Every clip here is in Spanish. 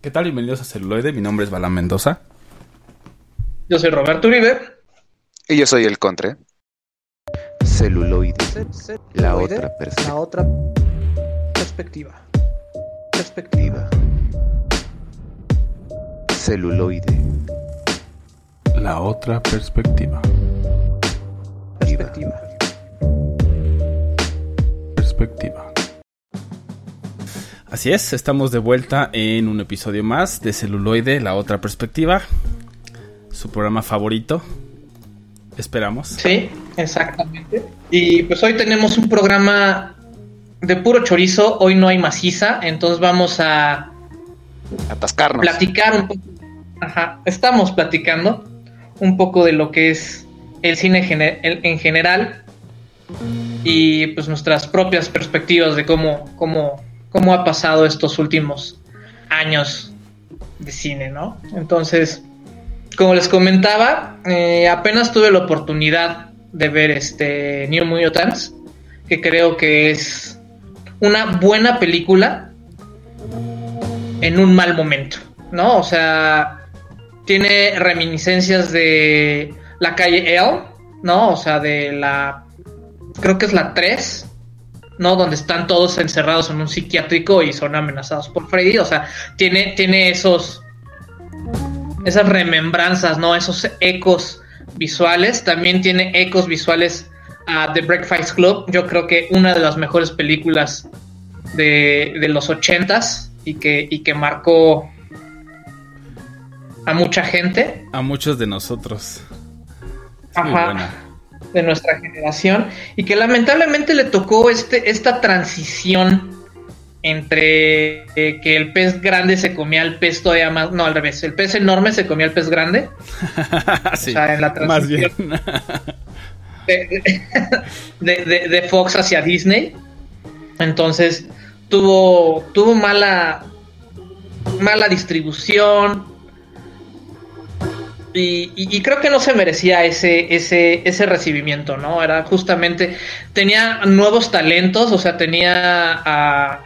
¿Qué tal? Bienvenidos a Celuloide. Mi nombre es Balán Mendoza. Yo soy Roberto Uribe. Y yo soy el Contre. Celuloide. La otra perspectiva. La otra perspectiva. Perspectiva. Celuloide. La otra perspectiva. Perspectiva. Perspectiva. Así es, estamos de vuelta en un episodio más de Celuloide, La otra perspectiva. Su programa favorito. Esperamos. Sí, exactamente. Y pues hoy tenemos un programa de puro chorizo. Hoy no hay maciza, entonces vamos a Atascarnos. platicar un poco. Ajá, estamos platicando un poco de lo que es el cine en general y pues nuestras propias perspectivas de cómo, cómo, cómo ha pasado estos últimos años de cine, ¿no? Entonces, como les comentaba, eh, apenas tuve la oportunidad de ver este New Mutants, que creo que es una buena película en un mal momento, ¿no? O sea, tiene reminiscencias de la calle L, ¿no? O sea, de la. Creo que es la 3, ¿no? Donde están todos encerrados en un psiquiátrico y son amenazados por Freddy. O sea, tiene, tiene esos. Esas remembranzas, ¿no? Esos ecos visuales. También tiene ecos visuales a The Breakfast Club. Yo creo que una de las mejores películas de, de los ochentas y que, y que marcó a mucha gente. A muchos de nosotros. Es muy Ajá. buena. De nuestra generación y que lamentablemente le tocó este, esta transición entre eh, que el pez grande se comía al pez todavía más, no al revés, el pez enorme se comía al pez grande, Sí, o sea, en la más bien. transición de, de- de- de Fox hacia Disney, entonces tuvo, tuvo mala, mala distribución, y, y- y creo que no se merecía ese, ese, ese recibimiento, ¿no? Era justamente, tenía nuevos talentos, o sea, tenía a,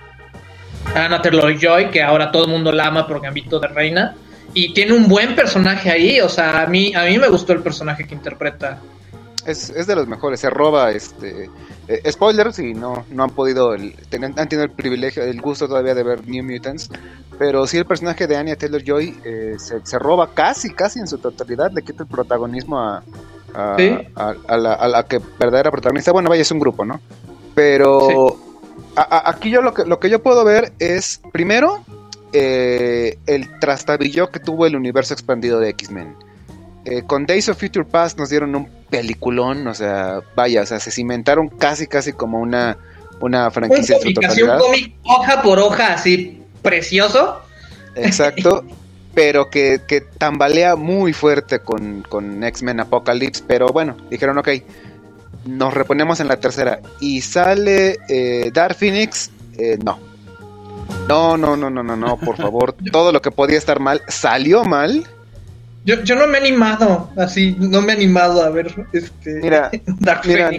a Joy, que ahora todo el mundo la ama por Gambito de Reina, y tiene un buen personaje ahí, o sea, a mí, a mí me gustó el personaje que interpreta. Es, es de los mejores. Se roba este. eh, spoilers y no, no han podido. el- ten- han tenido el privilegio, el gusto todavía de ver New Mutants. Pero sí, el personaje de Anya Taylor Joy se, se roba casi, casi en su totalidad. Le quita el protagonismo a. A, Sí. a- a la, a la que verdadera protagonista. Bueno, vaya, es un grupo, ¿no? Pero. aquí yo lo que, lo que yo puedo ver es. Primero. eh, el trastabillo que tuvo el universo expandido de X-Men. Eh, con Days of Future Past nos dieron un peliculón, o sea, vaya, o sea, se cimentaron casi, casi como una, una Un franquicia cómic, así un totalidad. cómic hoja por hoja, así precioso. Exacto, pero que, que tambalea muy fuerte con, con X-Men Apocalypse, pero bueno, dijeron, ok, nos reponemos en la tercera. Y sale eh, Dark Phoenix, eh, no. No, no, no, no, no, no, por favor, todo lo que podía estar mal salió mal. Yo, yo no me he animado, así, no me he animado a ver este Mira, Dark Mira,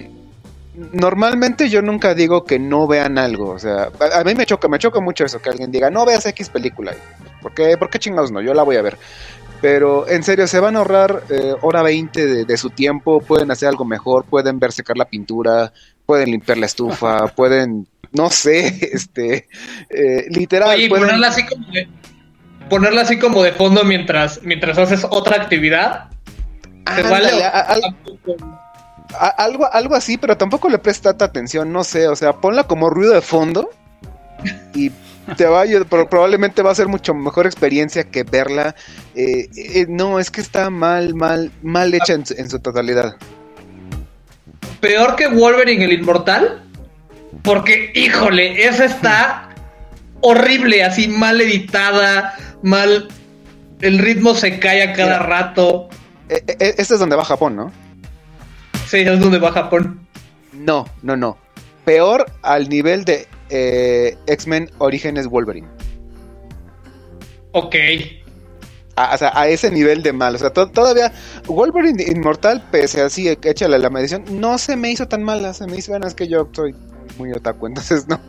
normalmente yo nunca digo que no vean algo. O sea, a, a mí me choca, me choca mucho eso, que alguien diga, no veas X película. ¿Por qué, ¿Por qué chingados no? Yo la voy a ver. Pero en serio, se van a ahorrar eh, hora 20 de, de su tiempo, pueden hacer algo mejor, pueden ver secar la pintura, pueden limpiar la estufa, pueden, no sé, este, eh, literal, Oye, y pueden- ponerla así como de, ponerla así como de fondo mientras, mientras haces otra actividad. ¿Te Ándale, vale? a- a- a- algo, algo así, pero tampoco le prestas tanta atención, no sé, o sea, ponla como ruido de fondo y te va a ayudar, pero probablemente va a ser mucho mejor experiencia que verla. eh, eh, no, es que está mal, mal, mal hecha en su totalidad. Peor que Wolverine el Inmortal. Porque, híjole, esa está horrible, así mal editada, mal. El ritmo se cae a cada Mira. rato. Eh, eh, este es donde va Japón, ¿no? Sí, es donde va Japón. No, no, no. Peor al nivel de eh, X-Men Orígenes Wolverine. Ok. A, o sea, a ese nivel de mal. O sea, to- todavía Wolverine Inmortal, pese a así, échale la medición, no se me hizo tan mala. Se me hizo, bueno, es que yo soy muy otaku, entonces no,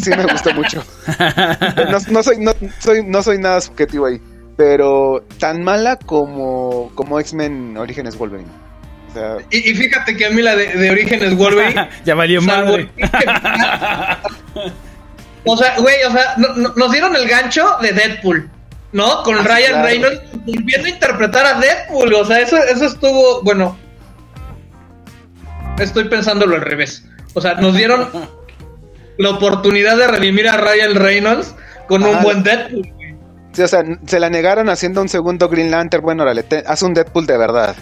sí me gustó mucho. No, no soy, no, soy, no soy nada subjetivo ahí, pero tan mala como, como X-Men Orígenes Wolverine. O sea, Y, y fíjate que a mí la de, de Orígenes Wolverine. ya valió madre. o sea, güey, o sea, no- no- nos dieron el gancho de Deadpool, ¿no? Con Ah, Ryan claro. Reynolds volviendo a interpretar a Deadpool. O sea, eso, eso estuvo, bueno. Estoy pensándolo al revés. O sea, nos dieron la oportunidad de redimir a Ryan Reynolds con un buen Deadpool. sí, o sea, se la negaron haciendo un segundo Green Lantern. Bueno, órale, te- haz un Deadpool de verdad.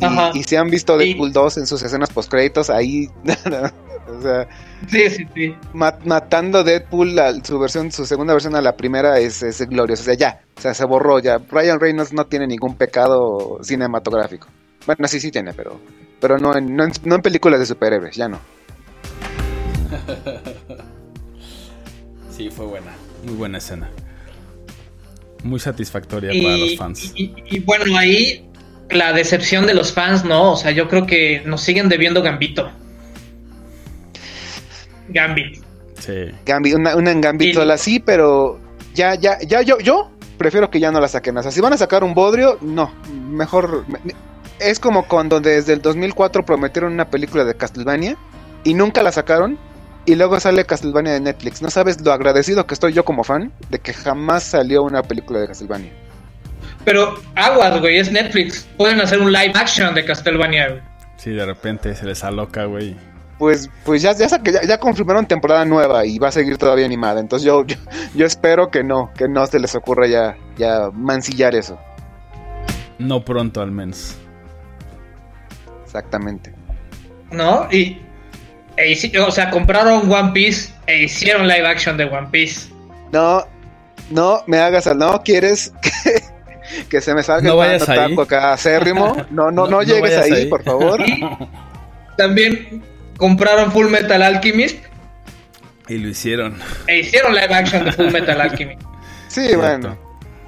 Y, Ajá. y si han visto Deadpool 2 en sus escenas postcréditos, ahí. o sea, Sí, sí, sí. ma- matando Deadpool, a su versión, su segunda versión a la primera es, es glorioso. O sea, ya, o sea, se borró ya. Ryan Reynolds no tiene ningún pecado cinematográfico. Bueno, sí, sí tiene, pero, pero no, en, no, en, no en películas de superhéroes, ya no. Sí, fue buena. Muy buena escena. Muy satisfactoria Y, para los fans. y- y bueno, ahí la decepción de los fans, ¿no? O sea, yo creo que nos siguen debiendo Gambito. Gambit. Sí. Gambit, una, una en Gambit Y- sola sí, pero ya, ya, ya, yo, yo prefiero que ya no la saquen. O sea, si van a sacar un bodrio, no, mejor. me- Es como cuando desde el 2004 prometieron una película de Castlevania y nunca la sacaron. Y luego sale Castlevania de Netflix. No sabes lo agradecido que estoy yo como fan de que jamás salió una película de Castlevania. Pero aguas, güey, es Netflix. Pueden hacer un live action de Castlevania, güey. Sí, de repente se les aloca, güey. Pues, pues ya, ya, ya, ya confirmaron temporada nueva y va a seguir todavía animada. Entonces yo, yo, yo espero que no, que no se les ocurra ya, ya mancillar eso. No pronto, al menos. Exactamente. ¿No? Y. e o sea, compraron One Piece e hicieron live action de One Piece. No, no me hagas al no, quieres que, que se me salga No el vayas mano ahí. taco acá acérrimo. No, no, no, No- no llegues vayas ahí, ahí. por favor. También compraron Full Metal Alchemist Y lo hicieron. e hicieron live action de Full Metal Alchemist. Sí, Cierto. bueno.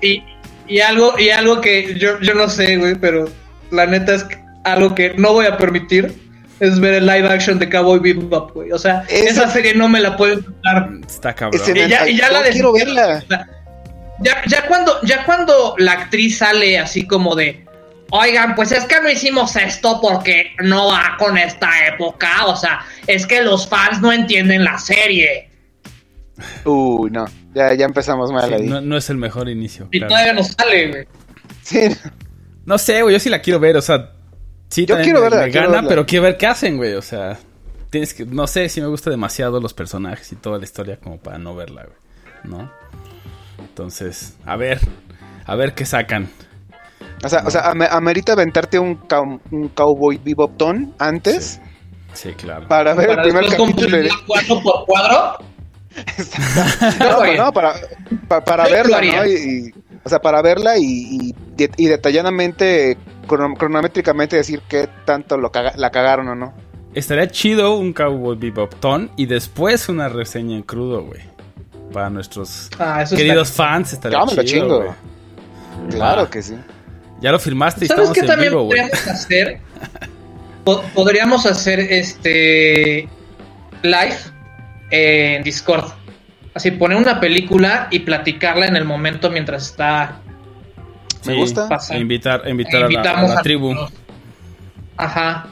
Y, y algo, y algo que yo, yo no sé, güey, pero la neta es algo que no voy a permitir es ver el live action de Cowboy Bebop, güey. O sea, Esa- esa serie no me la pueden contar. Está cabrón. Y ya, y ya la quiero verla. ya, ya cuando, ya cuando la actriz sale así como de Oigan, pues es que no hicimos esto porque no va con esta época. O sea, es que los fans no entienden la serie. Uy, no. Ya, ya empezamos mal Sí, ahí. no, no es el mejor inicio. Y claro. todavía no sale, güey. Sí, No sé, güey, yo sí la quiero ver, o sea, sí, Yo quiero verla, me quiero gana, verla. pero quiero ver qué hacen, güey, o sea, tienes que, no sé si me gusta demasiado los personajes y toda la historia como para no verla, güey, ¿no? Entonces, a ver, a ver qué sacan. O sea, o sea ame- amerita aventarte un, cow- un Cowboy Bebop ton antes Sí, claro. para ver Para el primer capítulo. comprimirla cuadro por cuadro. No, no, para, pa- para verla. ¿no? Y, y- o sea, para verla y, y, de- y detalladamente, crono- cronométricamente decir qué tanto lo caga- la cagaron o no. Estaría chido un Cowboy Bebop ton y después una reseña en crudo, güey. Para nuestros Ah, queridos está- fans estaría Ya me lo chido, chingo. güey. Claro que sí. Ya lo firmaste y ¿Sabes estamos qué en también vivo, güey. podríamos hacer? Po- podríamos hacer este live en Discord. Así poner una película y platicarla en el momento mientras está. Me gusta. Pasa. E invitar, e invitar a la, a la tribu. Ajá.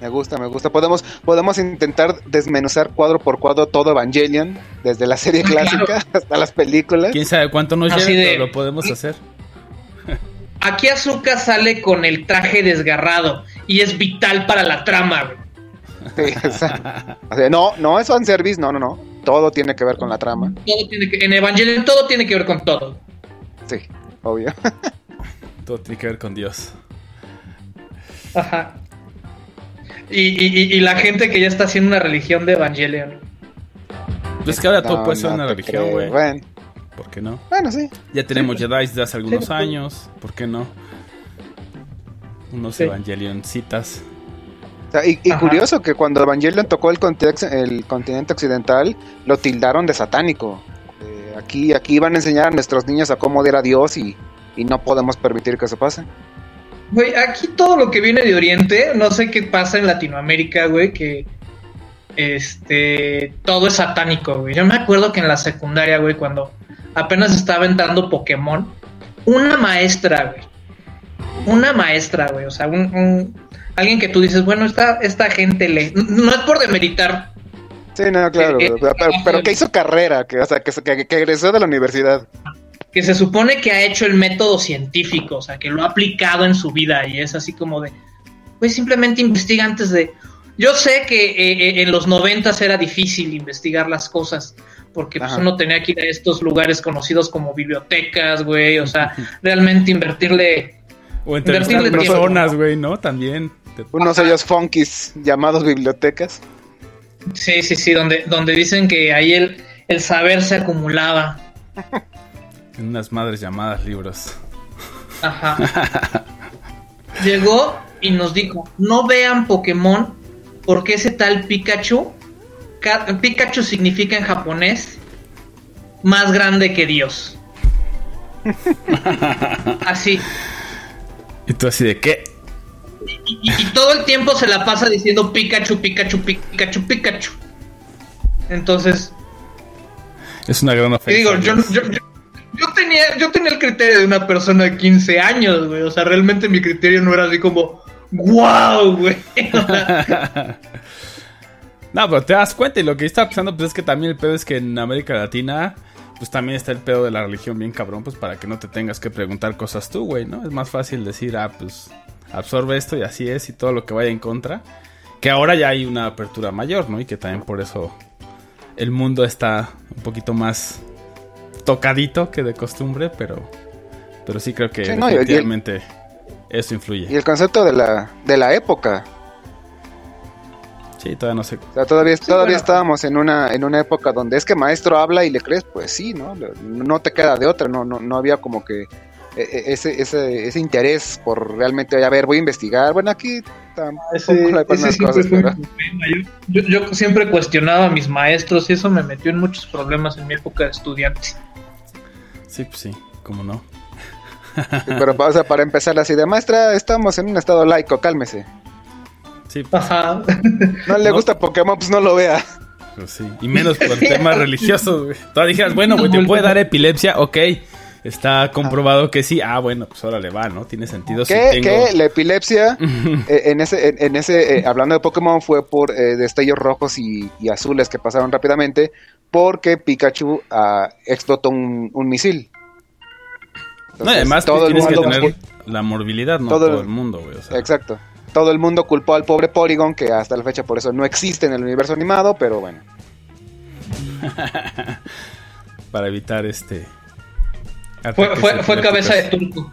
Me gusta, me gusta. Podemos, podemos intentar desmenuzar cuadro por cuadro todo Evangelion, desde la serie Claro. clásica hasta las películas. Quién sabe cuánto nos lleve, de- pero lo podemos hacer. Aquí Azuka sale con el traje desgarrado y es vital para la trama. Sí, o sea, no, no es fanservice, no, no, no. Todo tiene que ver con la trama. Todo tiene que, en Evangelion todo tiene que ver con todo. Sí, obvio. Todo tiene que ver con Dios. Ajá. Y, y- la gente que ya está haciendo una religión de Evangelion. Pues que ahora todo No, puede ser no una religión, güey. Bueno, ¿Por qué no? bueno, sí. Ya tenemos Jedi desde hace algunos Sí. años. ¿Por qué no? Unos Sí. Evangelioncitas. O sea, y, curioso que cuando Evangelion tocó el, context- el continente occidental, lo tildaron de satánico. Aquí, aquí van a enseñar a nuestros niños a cómo odiar a Dios y, no podemos permitir que eso pase. Güey, aquí todo lo que viene de Oriente, no sé qué pasa en Latinoamérica, güey, que este, todo es satánico, güey. Yo me acuerdo que en la secundaria, güey, cuando apenas estaba entrando Pokémon, una maestra, güey. Una maestra, güey. O sea, alguien que tú dices, bueno, esta, esta gente le. No es por demeritar. Sí, no, claro, Eh, eh, pero, pero- pero que hizo carrera, que, o sea, que, se- que, que egresó de la universidad. Que se supone que ha hecho el método científico, o sea, que lo ha aplicado en su vida y es así como de. Pues simplemente investiga antes de. Yo sé que eh, eh, en los noventas era difícil investigar las cosas, porque pues, uno tenía que ir a estos lugares conocidos como bibliotecas, güey, o sea, realmente invertirle O entrevistar personas, güey, ¿no? También. Unos sellos funkis llamados bibliotecas. Sí, sí, sí, donde, donde dicen que ahí el, el saber se acumulaba. En unas madres llamadas libros. Ajá. Llegó y nos dijo, no vean Pokémon porque ese tal Pikachu, Pikachu significa en japonés más grande que Dios. Así. Y tú así de qué? Y, y- y todo el tiempo se la pasa diciendo Pikachu, Pikachu, Pikachu, Pikachu. Entonces, Es una gran ofensa. digo, yo, yo, yo- yo tenía, yo tenía el criterio de una persona de 15 años, güey. O sea, realmente mi criterio no era así como, wow, güey. No, pero te das cuenta y lo que está pasando pues es que también el pedo es que en América Latina pues también está el pedo de la religión bien cabrón, pues para que no te tengas que preguntar cosas tú, güey, ¿no? Es más fácil decir, ah, pues absorbe esto y así es y todo lo que vaya en contra. Que ahora ya hay una apertura mayor, ¿no? Y que también por eso el mundo está un poquito más tocadito que de costumbre, pero, pero sí creo que Sí, no, definitivamente eso influye. Y el concepto de la, de la época. Sí, todavía no sé. O sea, todavía, todavía bueno. estábamos en una, en una época donde es que maestro habla y le crees, pues sí, ¿no? No te queda de otra, no, no, no había como que ese, ese, ese interés por realmente, a ver, voy a investigar. Bueno, aquí tampoco ese, hay cosas, pero-. Yo, yo- yo siempre cuestionaba a mis maestros y eso me metió en muchos problemas en mi época de estudiante. Sí, pues sí, cómo no. pero o sea, para empezar así de maestra, estamos en un estado laico, cálmese. Sí, pues, Ajá. No le No. gusta Pokémon, pues no lo vea. pues sí. Y menos por temas religiosos, güey. Todavía dijeras, bueno, güey, ¿te puede dar epilepsia? Ok. Está comprobado que sí. Ah, bueno, pues ahora le va, ¿no? Tiene sentido si Que, tengo... que la epilepsia, eh, en ese, en, en ese eh, hablando de Pokémon, fue por eh, destellos rojos y, y azules que pasaron rápidamente, porque Pikachu ah, explotó un, un misil. No, además todo el tienes que mundo tener la morbilidad, no todo todo, el- el mundo, güey. O sea, Exacto. Todo el mundo culpó al pobre Porygon, que hasta la fecha por eso no existe en el universo animado, pero bueno. para evitar este... Fue, fue, fue cabeza de turco.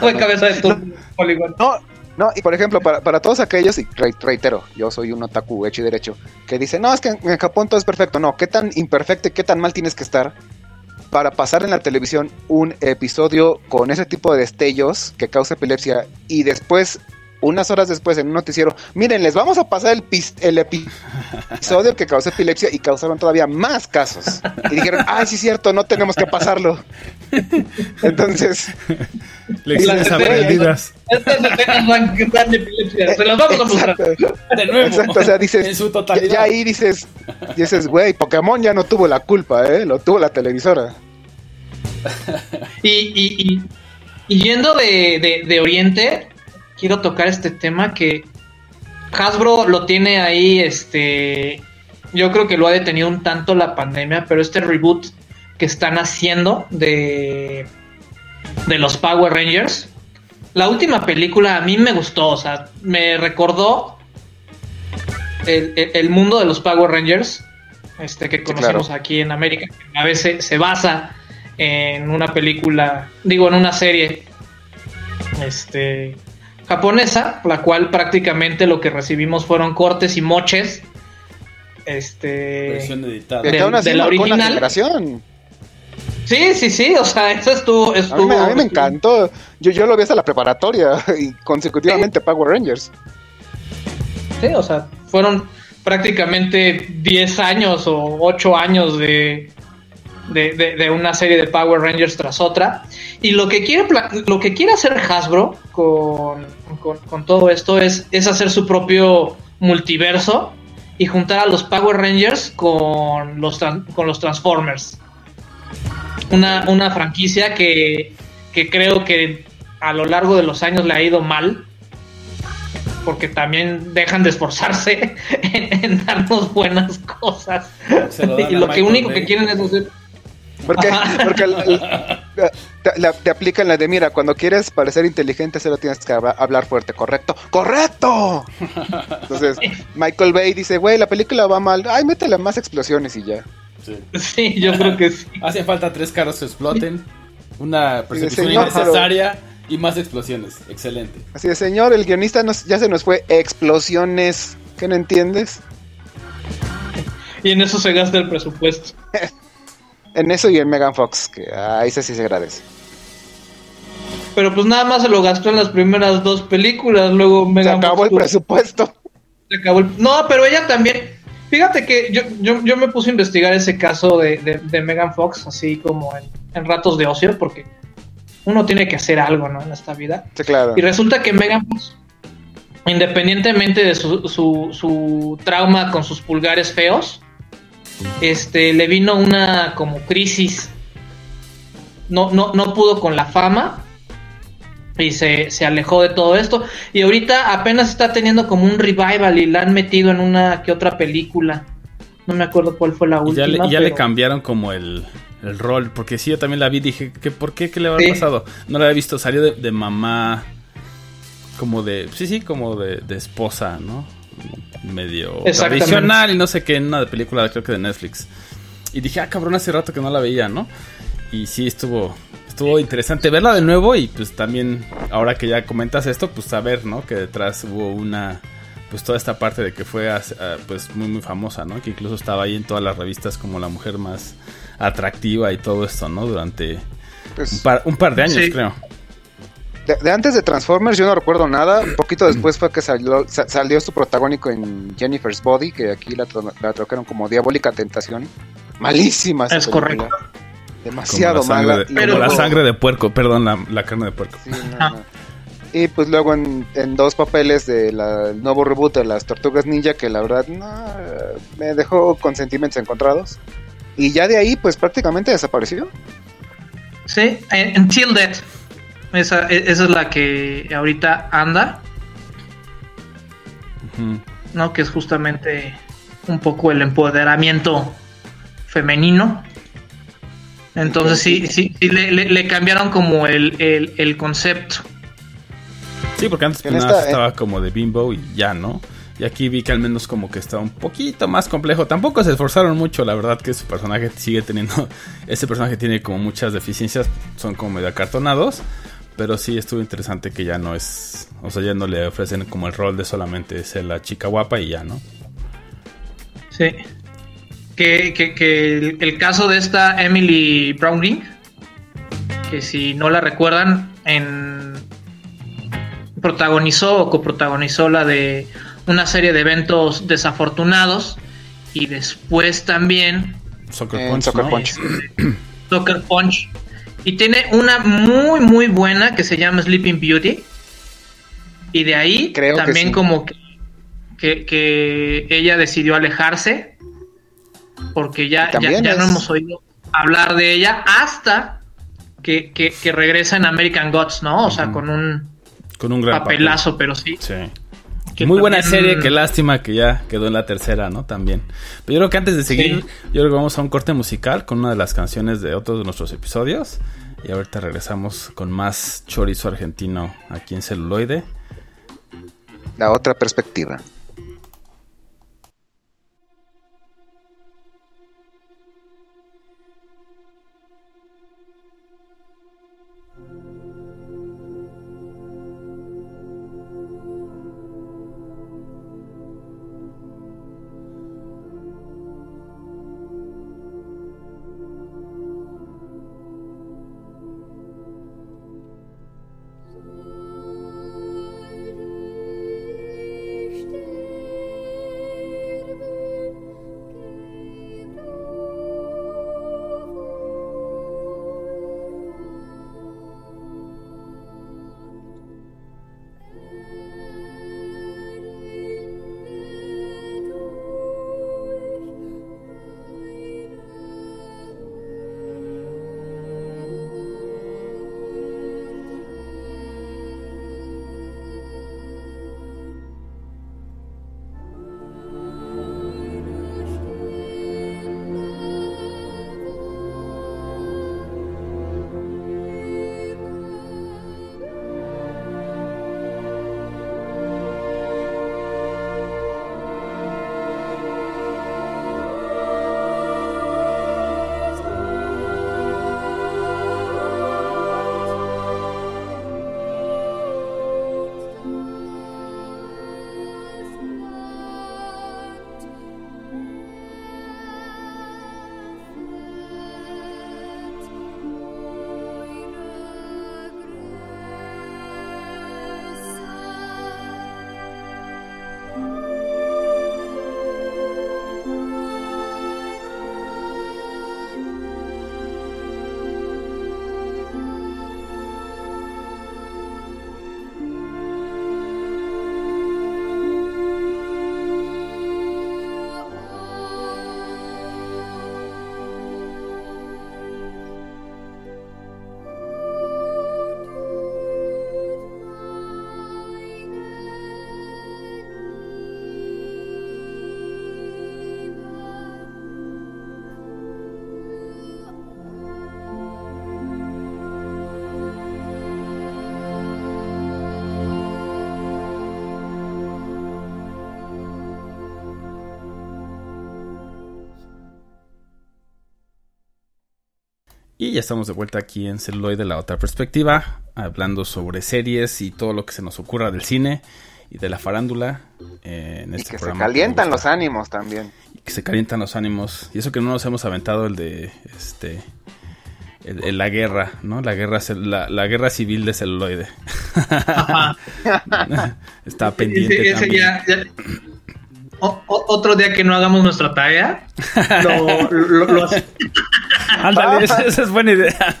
fue cabeza de turco. No, no, y por ejemplo, para, para todos aquellos, y re- reitero, yo soy un otaku hecho y derecho, que dicen, no, es que en, en Japón todo es perfecto. No, ¿qué tan imperfecto y qué tan mal tienes que estar para pasar en la televisión un episodio con ese tipo de destellos que causa epilepsia y después, unas horas después, en un noticiero, miren, les vamos a pasar el, el epi- episodio que causó epilepsia y causaron todavía más casos. Y dijeron, ay, sí es cierto, no tenemos que pasarlo. Entonces... Lecciones aprendidas. Estas escenas van a dar de epilepsia. Se las vamos a mostrar. Exacto. De nuevo. Exacto, o sea, dices, En su ya, totalidad. ya ahí dices, dices, güey, Pokémon ya no tuvo la culpa, ¿eh? Lo tuvo la televisora. Y, y, y, y yendo de, de, de Oriente, quiero tocar este tema que Hasbro lo tiene ahí, este, yo creo que lo ha detenido un tanto la pandemia, pero este reboot que están haciendo de, de los Power Rangers, la última película a mí me gustó, o sea, me recordó el, el- el mundo de los Power Rangers, este que conocemos aquí en América, que a veces se basa en una película, digo, en una serie este japonesa, la cual prácticamente lo que recibimos fueron cortes y moches. Este Versión editada. Aún así de la original. generación. Sí, sí, sí, o sea, eso estuvo, A mí, estuvo me, a mí me encantó. Yo, yo lo vi hasta la preparatoria y consecutivamente Power Rangers. Sí, o sea, fueron prácticamente 10 años o 8 años de, de, de- de una serie de Power Rangers tras otra. Y lo que quiere, lo que quiere hacer Hasbro con, con- con todo esto es, es hacer su propio multiverso y juntar a los Power Rangers con los, con los Transformers. Una, una franquicia que, que creo que a lo largo de los años le ha ido mal. Porque también dejan de esforzarse en, en darnos buenas cosas. Y lo que único Bay. que quieren es hacer. Porque, porque te, la- te aplican la de, mira, cuando quieres parecer inteligente solo tienes que habla- hablar fuerte, ¿correcto? ¡Correcto! Entonces, Michael Bay dice, güey, la película va mal, ay, métele más explosiones y ya. Sí. Sí, yo creo que sí. Hacen falta tres carros que exploten, una persecución innecesaria y más explosiones. Excelente. Así de, señor, el guionista nos- ya se nos fue, explosiones, ¿qué no entiendes? Y en eso se gasta el presupuesto. En eso y en Megan Fox, que ahí sí se agradece. Pero pues nada más se lo gastó en las primeras dos películas. Luego Se Megan acabó Fox el tuvo- presupuesto. se acabó el- No, pero ella también. Fíjate que yo, yo, yo me puse a investigar ese caso de, de, de Megan Fox, así como en, en ratos de ocio, porque uno tiene que hacer algo, ¿no? En esta vida. Sí, claro. Y resulta que Megan Fox, independientemente de su, su, su trauma con sus pulgares feos, este, le vino una como crisis. No, no, no pudo con la fama y se, se alejó de todo esto. Y ahorita apenas está teniendo como un revival y la han metido en una que otra película. No me acuerdo cuál fue la Y última. ya, le, y ya le cambiaron como el, el rol, porque sí, yo también la vi dije, ¿qué, ¿por qué? ¿Qué le habrá Sí. pasado? No la había visto, salió de, de mamá, como de, sí, sí, como de, de esposa, ¿no? Medio tradicional y no sé qué, en una película creo que de Netflix. Y dije, ah, cabrón, hace rato que no la veía, ¿no? Y sí, estuvo, estuvo interesante verla de nuevo y pues también, ahora que ya comentas esto, pues saber, ¿no? Que detrás hubo una, pues toda esta parte de que fue ah, pues muy muy famosa, ¿no? Que incluso estaba ahí en todas las revistas como la mujer más atractiva y todo esto, ¿no? Durante Pues, un par, un par de años, Sí. creo. De, de antes de Transformers yo no recuerdo nada. Un poquito después fue que salió, sa- salió su protagónico en Jennifer's Body, que aquí la, la trocaron como Diabólica Tentación. Malísima Es película. correcto. Demasiado como mala. de, Y como Pero- la sangre de puerco, perdón, la, la carne de puerco. Sí, no, no. Y pues luego en, en dos papeles del nuevo reboot de las Tortugas Ninja, que la verdad no, me dejó con sentimientos encontrados. Y ya de ahí, pues prácticamente desapareció. Sí, Until Death. Esa, e- esa es la que ahorita anda. ¿no? Que es justamente un poco el empoderamiento femenino. Entonces sí, sí, sí le, le- le cambiaron como el, el- el concepto. Sí, porque antes pues, nada estaba como de bimbo y ya, ¿no? Y aquí vi que al menos como que está un poquito más complejo. Tampoco se esforzaron mucho, la verdad que su personaje sigue teniendo... Ese personaje tiene como muchas deficiencias, son como medio acartonados. Pero sí estuvo interesante que ya no es... O sea, ya no le ofrecen como el rol de solamente ser la chica guapa y ya, ¿no? Sí. Que, que- que el, el caso de esta Emily Browning, que si no la recuerdan, en protagonizó o coprotagonizó la de una serie de eventos desafortunados y después también Soccer Punch, Soccer ¿no? Punch. Soccer Punch y tiene una muy muy buena que se llama Sleeping Beauty y de ahí Creo que también sí. como que, que, que ella decidió alejarse porque ya, ya, ya no hemos oído hablar de ella hasta que, que, que regresa en American Gods, ¿no? O sea, con un Con un gran papel. papelazo, pero sí. Sí. Que Muy buena serie, qué lástima que ya quedó en la tercera, ¿no? También. Pero yo creo que antes de seguir, Sí. yo creo que vamos a un corte musical con una de las canciones de otros de nuestros episodios. Y ahorita regresamos con más chorizo argentino aquí en celuloide. La otra perspectiva. Ya estamos de vuelta aquí en Celuloide, la otra perspectiva, hablando sobre series y todo lo que se nos ocurra del cine y de la farándula. eh, en Y este que se calientan los ánimos también. Y que se calientan los ánimos. Y eso que no nos hemos aventado el de este el- el- la guerra, ¿no? La guerra cel- la, la guerra civil de celuloide. Está pendiente Ese- ese también. ya- ya- O- o- otro día que no hagamos nuestra tarea, lo, lo- lo- Ándale, esa, esa es buena idea.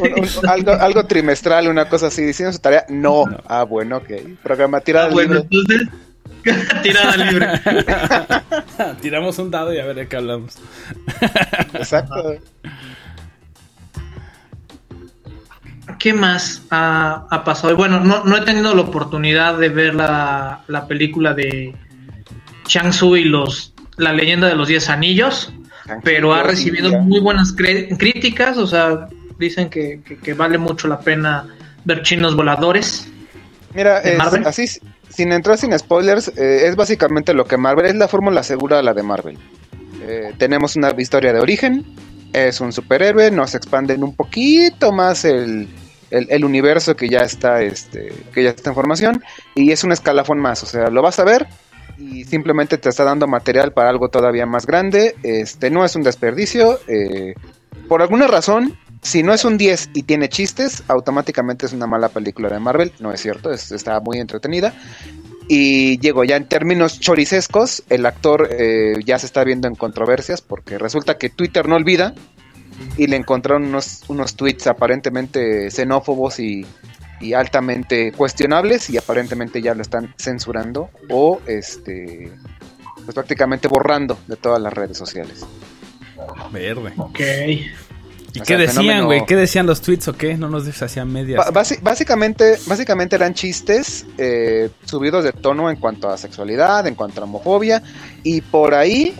Un- un- algo, algo trimestral, una cosa así, diciendo su tarea. No. No. Ah, bueno, ok. Programa tirada Ah, bueno, libre. entonces, tirada libre. Tiramos un dado y a ver de qué hablamos. Exacto. ¿Qué más ha, ha pasado? Bueno, no, no he tenido la oportunidad de ver la, la película de Shang Tzu y los la leyenda de los diez anillos, pero ha recibido muy buenas críticas, o sea, dicen que, que- que vale mucho la pena ver chinos voladores. Mira, ¿De es- así, sin entrar sin spoilers, eh, es básicamente lo que Marvel, es la fórmula segura de la de Marvel. Eh, tenemos una historia de origen, es un superhéroe, nos expanden un poquito más el, el- el universo que ya está este, que ya está en formación, y es un escalafón más, o sea, lo vas a ver y simplemente te está dando material para algo todavía más grande, este no es un desperdicio, eh, por alguna razón, si no es un 10 y tiene chistes, automáticamente es una mala película de Marvel. No es cierto, es- está muy entretenida. Y llego ya en términos choricescos, el actor eh, ya se está viendo en controversias porque resulta que Twitter no olvida y le encontraron unos, unos tweets aparentemente xenófobos y, y altamente cuestionables y aparentemente ya lo están censurando o este pues prácticamente borrando de todas las redes sociales. Verde. Ok. ¿Y O qué sea, decían, fenómeno- güey? ¿Qué decían los tweets o qué? No nos deshacían medias. Básicamente, básicamente eran chistes eh, subidos de tono en cuanto a sexualidad, en cuanto a homofobia, y por ahí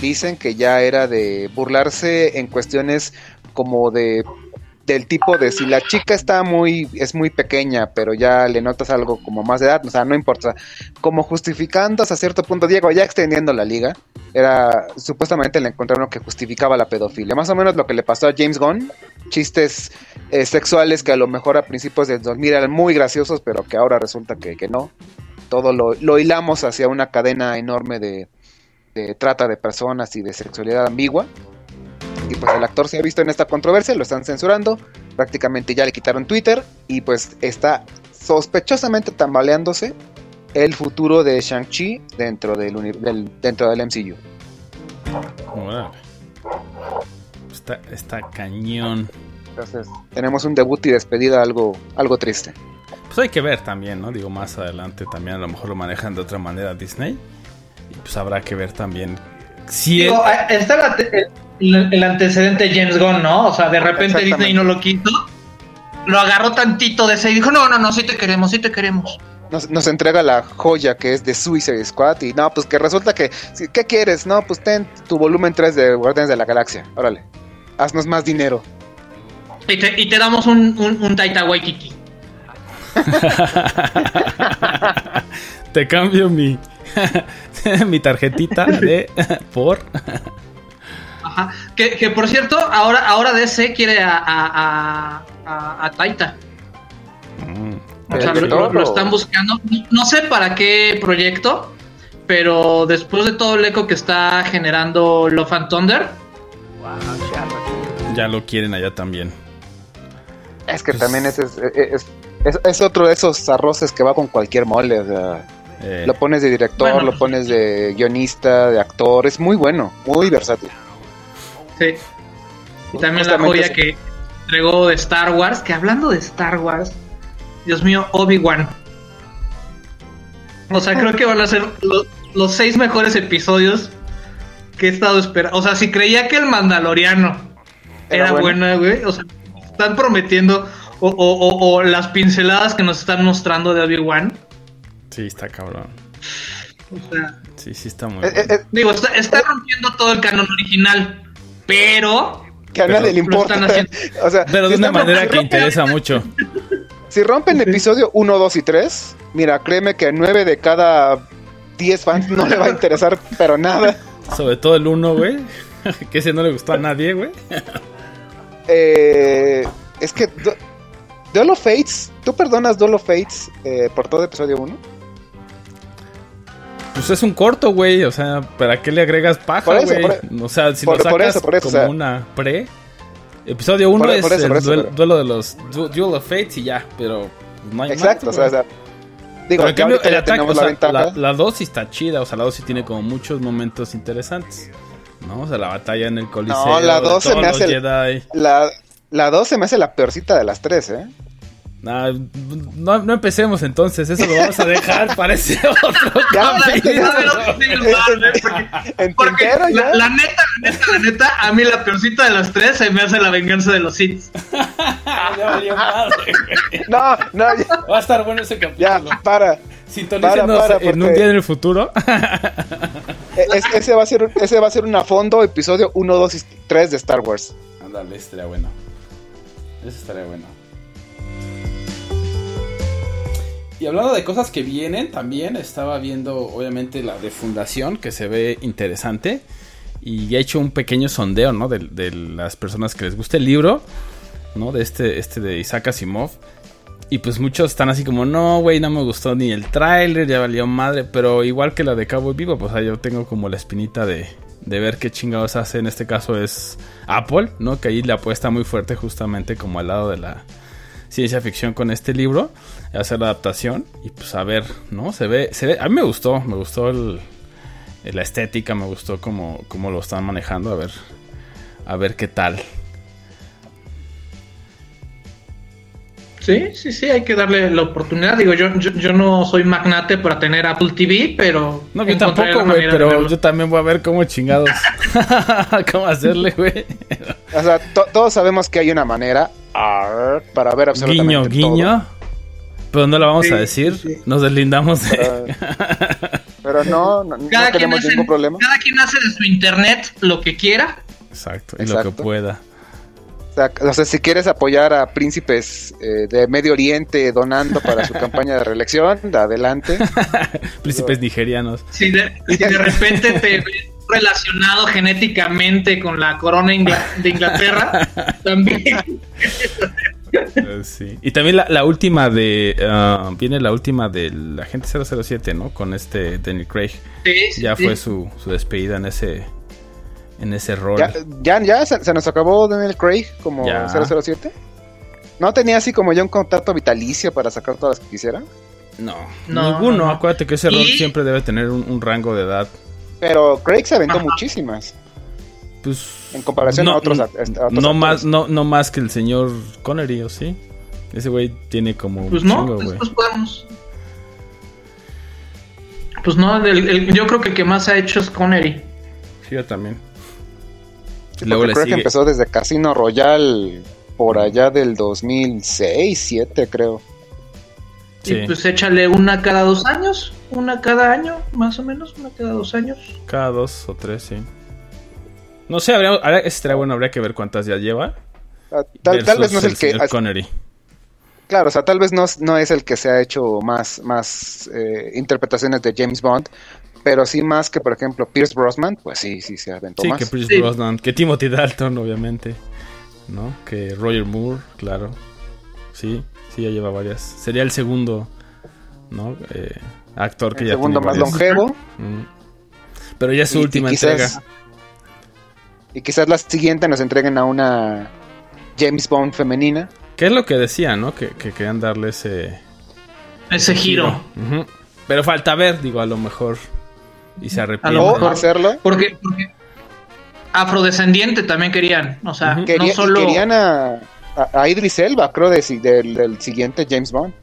dicen que ya era de burlarse en cuestiones como de del tipo de si la chica está muy es muy pequeña pero ya le notas algo como más de edad o sea no importa. Como justificando hasta cierto punto Diego ya extendiendo la liga era supuestamente le encontraron que justificaba la pedofilia. Más o menos lo que le pasó a James Gunn chistes eh, sexuales que a lo mejor a principios del 2000 eran muy graciosos pero que ahora resulta que, que no. Todo lo, lo hilamos hacia una cadena enorme de, de trata de personas y de sexualidad ambigua y pues el actor se ha visto en esta controversia, lo están censurando, prácticamente ya le quitaron Twitter y pues está sospechosamente tambaleándose el futuro de Shang-Chi dentro del, del- dentro del MCU. Está, está cañón. Entonces, tenemos un debut y despedida algo, algo triste. Pues hay que ver también, ¿no? Digo, más adelante también a lo mejor lo manejan de otra manera Disney. Y pues habrá que ver también. Si Digo, está ante- el- antecedente de James Gunn, ¿no? O sea, de repente. Disney no lo quiso. Lo agarró tantito de ese y dijo, no, no, no, sí te queremos, sí te queremos. Nos, nos entrega la joya que es de Suicide Squad y no, pues que resulta que, ¿qué quieres? No, pues ten tu volumen 3 de Guardianes de la Galaxia, órale, haznos más dinero. Y te, y te damos un, un, un Taita Waititi. te cambio mi, mi tarjetita de por. Ajá. Que, que por cierto, ahora, ahora DC quiere a, a, a, a- a Taita. Mm, O sea, lo, ¿Director lo- lo o- están buscando. No sé para qué proyecto, pero después de todo el eco que está generando Love and Thunder, ya lo quieren allá también. Es que Pues- también ese es, es, es- es otro de esos arroces que va con cualquier mole, o sea, Eh, lo pones de director, Bueno, lo pones de guionista, de actor, es muy bueno, muy versátil. Sí. Y también la joya eso. que entregó de Star Wars, que hablando de Star Wars, Dios mío, Obi-Wan. O sea, creo que van a ser lo- los seis mejores episodios que he estado esperando. O sea, si creía que el Mandaloriano Era era, bueno. buena, güey. O sea, están prometiendo. O, o- o- o las pinceladas que nos están mostrando de Obi-Wan. sí, está cabrón. O sea, Sí, sí, está muy Eh, bueno. eh, eh, digo, está, está rompiendo todo el canon original. Pero. que a nadie le importa. haciendo. o sea, Pero de si una manera rompiendo- que interesa mucho. Si rompen episodio 1, 2 y 3, mira, créeme que a 9 de cada 10 fans no le va a interesar, pero nada. Sobre todo el uno, güey. que ese no le gustó a nadie, güey. Eh, es que Duel of Fates, ¿tú perdonas Duel of Fates eh, por todo episodio 1? Pues es un corto, güey. O sea, ¿para qué le agregas paja, Por güey? por- O sea, si por- lo por sacas eso, por eso, como o sea. una pre. Episodio 1 Por- es por eso, el por duelo de los du- Duel of Fates y ya, pero no hay Exacto, o sea, o sea, digo, en cambio, el ataque, o sea, la 2 sí está chida, o sea, la 2 sí tiene como muchos momentos interesantes. ¿No? O sea, la batalla en el Coliseo. No, la de dos se todos me hace. La, la 2 se me hace la peorcita de las tres, ¿eh? Nah, no, no empecemos entonces, eso lo vamos a dejar para ese otro Ya, capítulo. Ver, porque- ya. la, la neta, la neta, la neta, a mí la peorcita de las tres se me hace la venganza de los Sith. Ya. No, no, ya, Va a estar bueno ese ya, capítulo. para. Sintonícenos para, para, en un día en el futuro. E- es- ese, va a ser, un- ese va a ser un a fondo episodio 1, 2 y 3 de Star Wars. Ándale, estaría bueno. Eso estaría bueno. Y hablando de cosas que vienen, también estaba viendo, obviamente, la de Fundación, que se ve interesante. Y he hecho un pequeño sondeo, ¿no? De, las personas que les guste el libro, ¿no? De este, este de Isaac Asimov. Y pues muchos están así como, no, güey, no me gustó ni el tráiler, ya valió madre. Pero igual que la de Cowboy Vivo, pues ahí yo tengo como la espinita de, de ver qué chingados hace. En este caso es Apple, ¿no? Que ahí le apuesta muy fuerte justamente como al lado de la ciencia ficción con este libro. Hacer la adaptación y pues a ver, ¿no? Se ve, se ve, a mí me gustó, me gustó el, la estética, me gustó como, como lo están manejando, a ver, a ver qué tal. Sí, sí, sí, hay que darle la oportunidad. Digo, yo, yo, yo no soy magnate para tener Apple TV, pero. No, yo tampoco, güey, pero yo también voy a ver cómo chingados. ¿Cómo hacerle, güey? O sea, to- todos sabemos que hay una manera arr, para ver absolutamente Guiño, todo. guiño. Pero no la vamos Sí, a decir. sí. Nos deslindamos de. Pero, pero no, no, no Cada, quien tenemos hace, ningún problema. cada quien hace de su internet lo que quiera. Exacto, y lo Exacto. que pueda. O sea, o sea, si quieres apoyar a príncipes eh, de Medio Oriente donando para su campaña de reelección, adelante. Príncipes nigerianos. Si de, si de repente te ves relacionado genéticamente con la corona ingla- de Inglaterra, también. Eh, sí. Y también la, la última de. ah, viene la última del Agente 007, ¿no? Con este Daniel Craig. Sí, sí, Ya sí. fue su, su despedida en ese. En ese rol. Ya, ya, ya se, se nos acabó Daniel Craig como Ya. 007. ¿No tenía así como ya un contrato vitalicio para sacar todas las que quisiera? No, No, ninguno. no, no. Acuérdate que ese rol siempre debe tener un, un rango de edad. Pero Craig se aventó Ajá. muchísimas. Pues. En comparación a otros act- a otros no más, no, no más que el señor Connery, ¿o sí? Ese güey tiene como. Pues no, chingo, pues, pues podemos. Pues no, el- el- yo creo que el que más ha hecho es Connery. Sí, yo también. Sí, Luego le Craig sigue. empezó desde Casino Royale por allá del 2006, 7 creo. Sí. Y pues échale una cada dos años, una cada año, más o menos, una cada dos años. Cada dos o tres, sí. No sé, habría, habría- ese estaría bueno, habría que ver cuántas ya lleva. Ah, Tal, tal vez no es el que... señor Connery. Claro, o sea, tal vez no, es- no es el que se ha hecho más, más eh, interpretaciones de James Bond, pero sí más que, por ejemplo, Pierce Brosnan, pues sí, sí se aventó Sí, más. que Pierce Sí. Brosnan, que Timothy Dalton, obviamente. ¿No? Que Roger Moore, claro. Sí, sí, ya lleva varias. Sería el segundo, ¿no? Eh, actor que el ya segundo tiene más varias. longevo, Mm. Pero ya es su Y- y última quizás- entrega. Y quizás la siguiente nos entreguen a una James Bond femenina. ¿Qué es lo que decía, no? Que, que querían darle ese Ese giro. Pero falta ver, digo, a lo mejor. Y se A arrepiente. lo mejor. hacerlo. Porque, porque afrodescendiente también querían. O sea. Quería- no solo. Querían a, a, a Idris Elba, creo, de, del, del siguiente James Bond.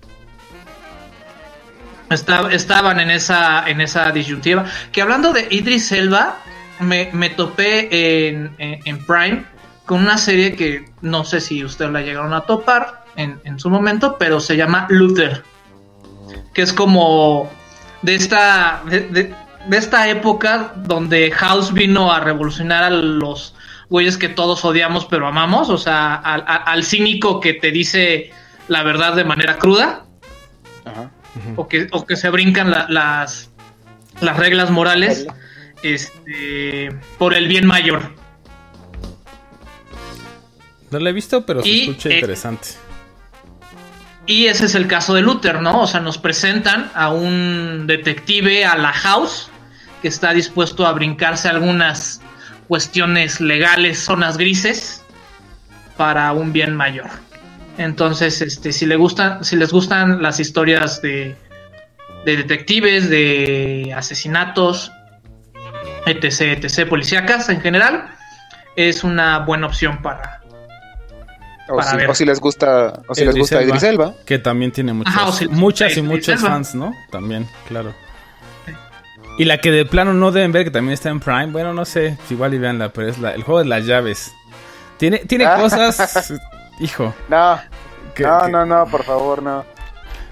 Esta- estaban en esa, en esa disyuntiva. Que hablando de Idris Elba, me, me topé en, en- en Prime con una serie que no sé si ustedes la llegaron a topar en, en su momento, pero se llama Luther. Que es como de esta, de, de- de esta época donde House vino a revolucionar a los güeyes que todos odiamos pero amamos. O sea, al, al- al cínico que te dice la verdad de manera cruda Ajá. o que, o que se brincan la- las, las reglas morales este, por el bien mayor. No lo he visto, pero se Y, escucha eh, interesante. Y ese es el caso de Luther, ¿no? O sea, nos presentan a un detective a la house que está dispuesto a brincarse algunas cuestiones legales, zonas grises, para un bien mayor. Entonces, este, si le gustan, si les gustan las historias de, de detectives, de asesinatos, etc, etc, policíacas en general, es una buena opción para, O Para si, ver. o si les gusta, o si Idris les gusta Elba. Idris Elba. Que también tiene muchas, Ajá, si- muchas y muchos Elba. fans, ¿no? También, claro. Y la que de plano no deben ver, que también está en Prime, bueno, no sé, igual y veanla, pero es la, el juego de las llaves. Tiene, tiene Ah. cosas, hijo. No, que- no, que- no, no, por favor, no.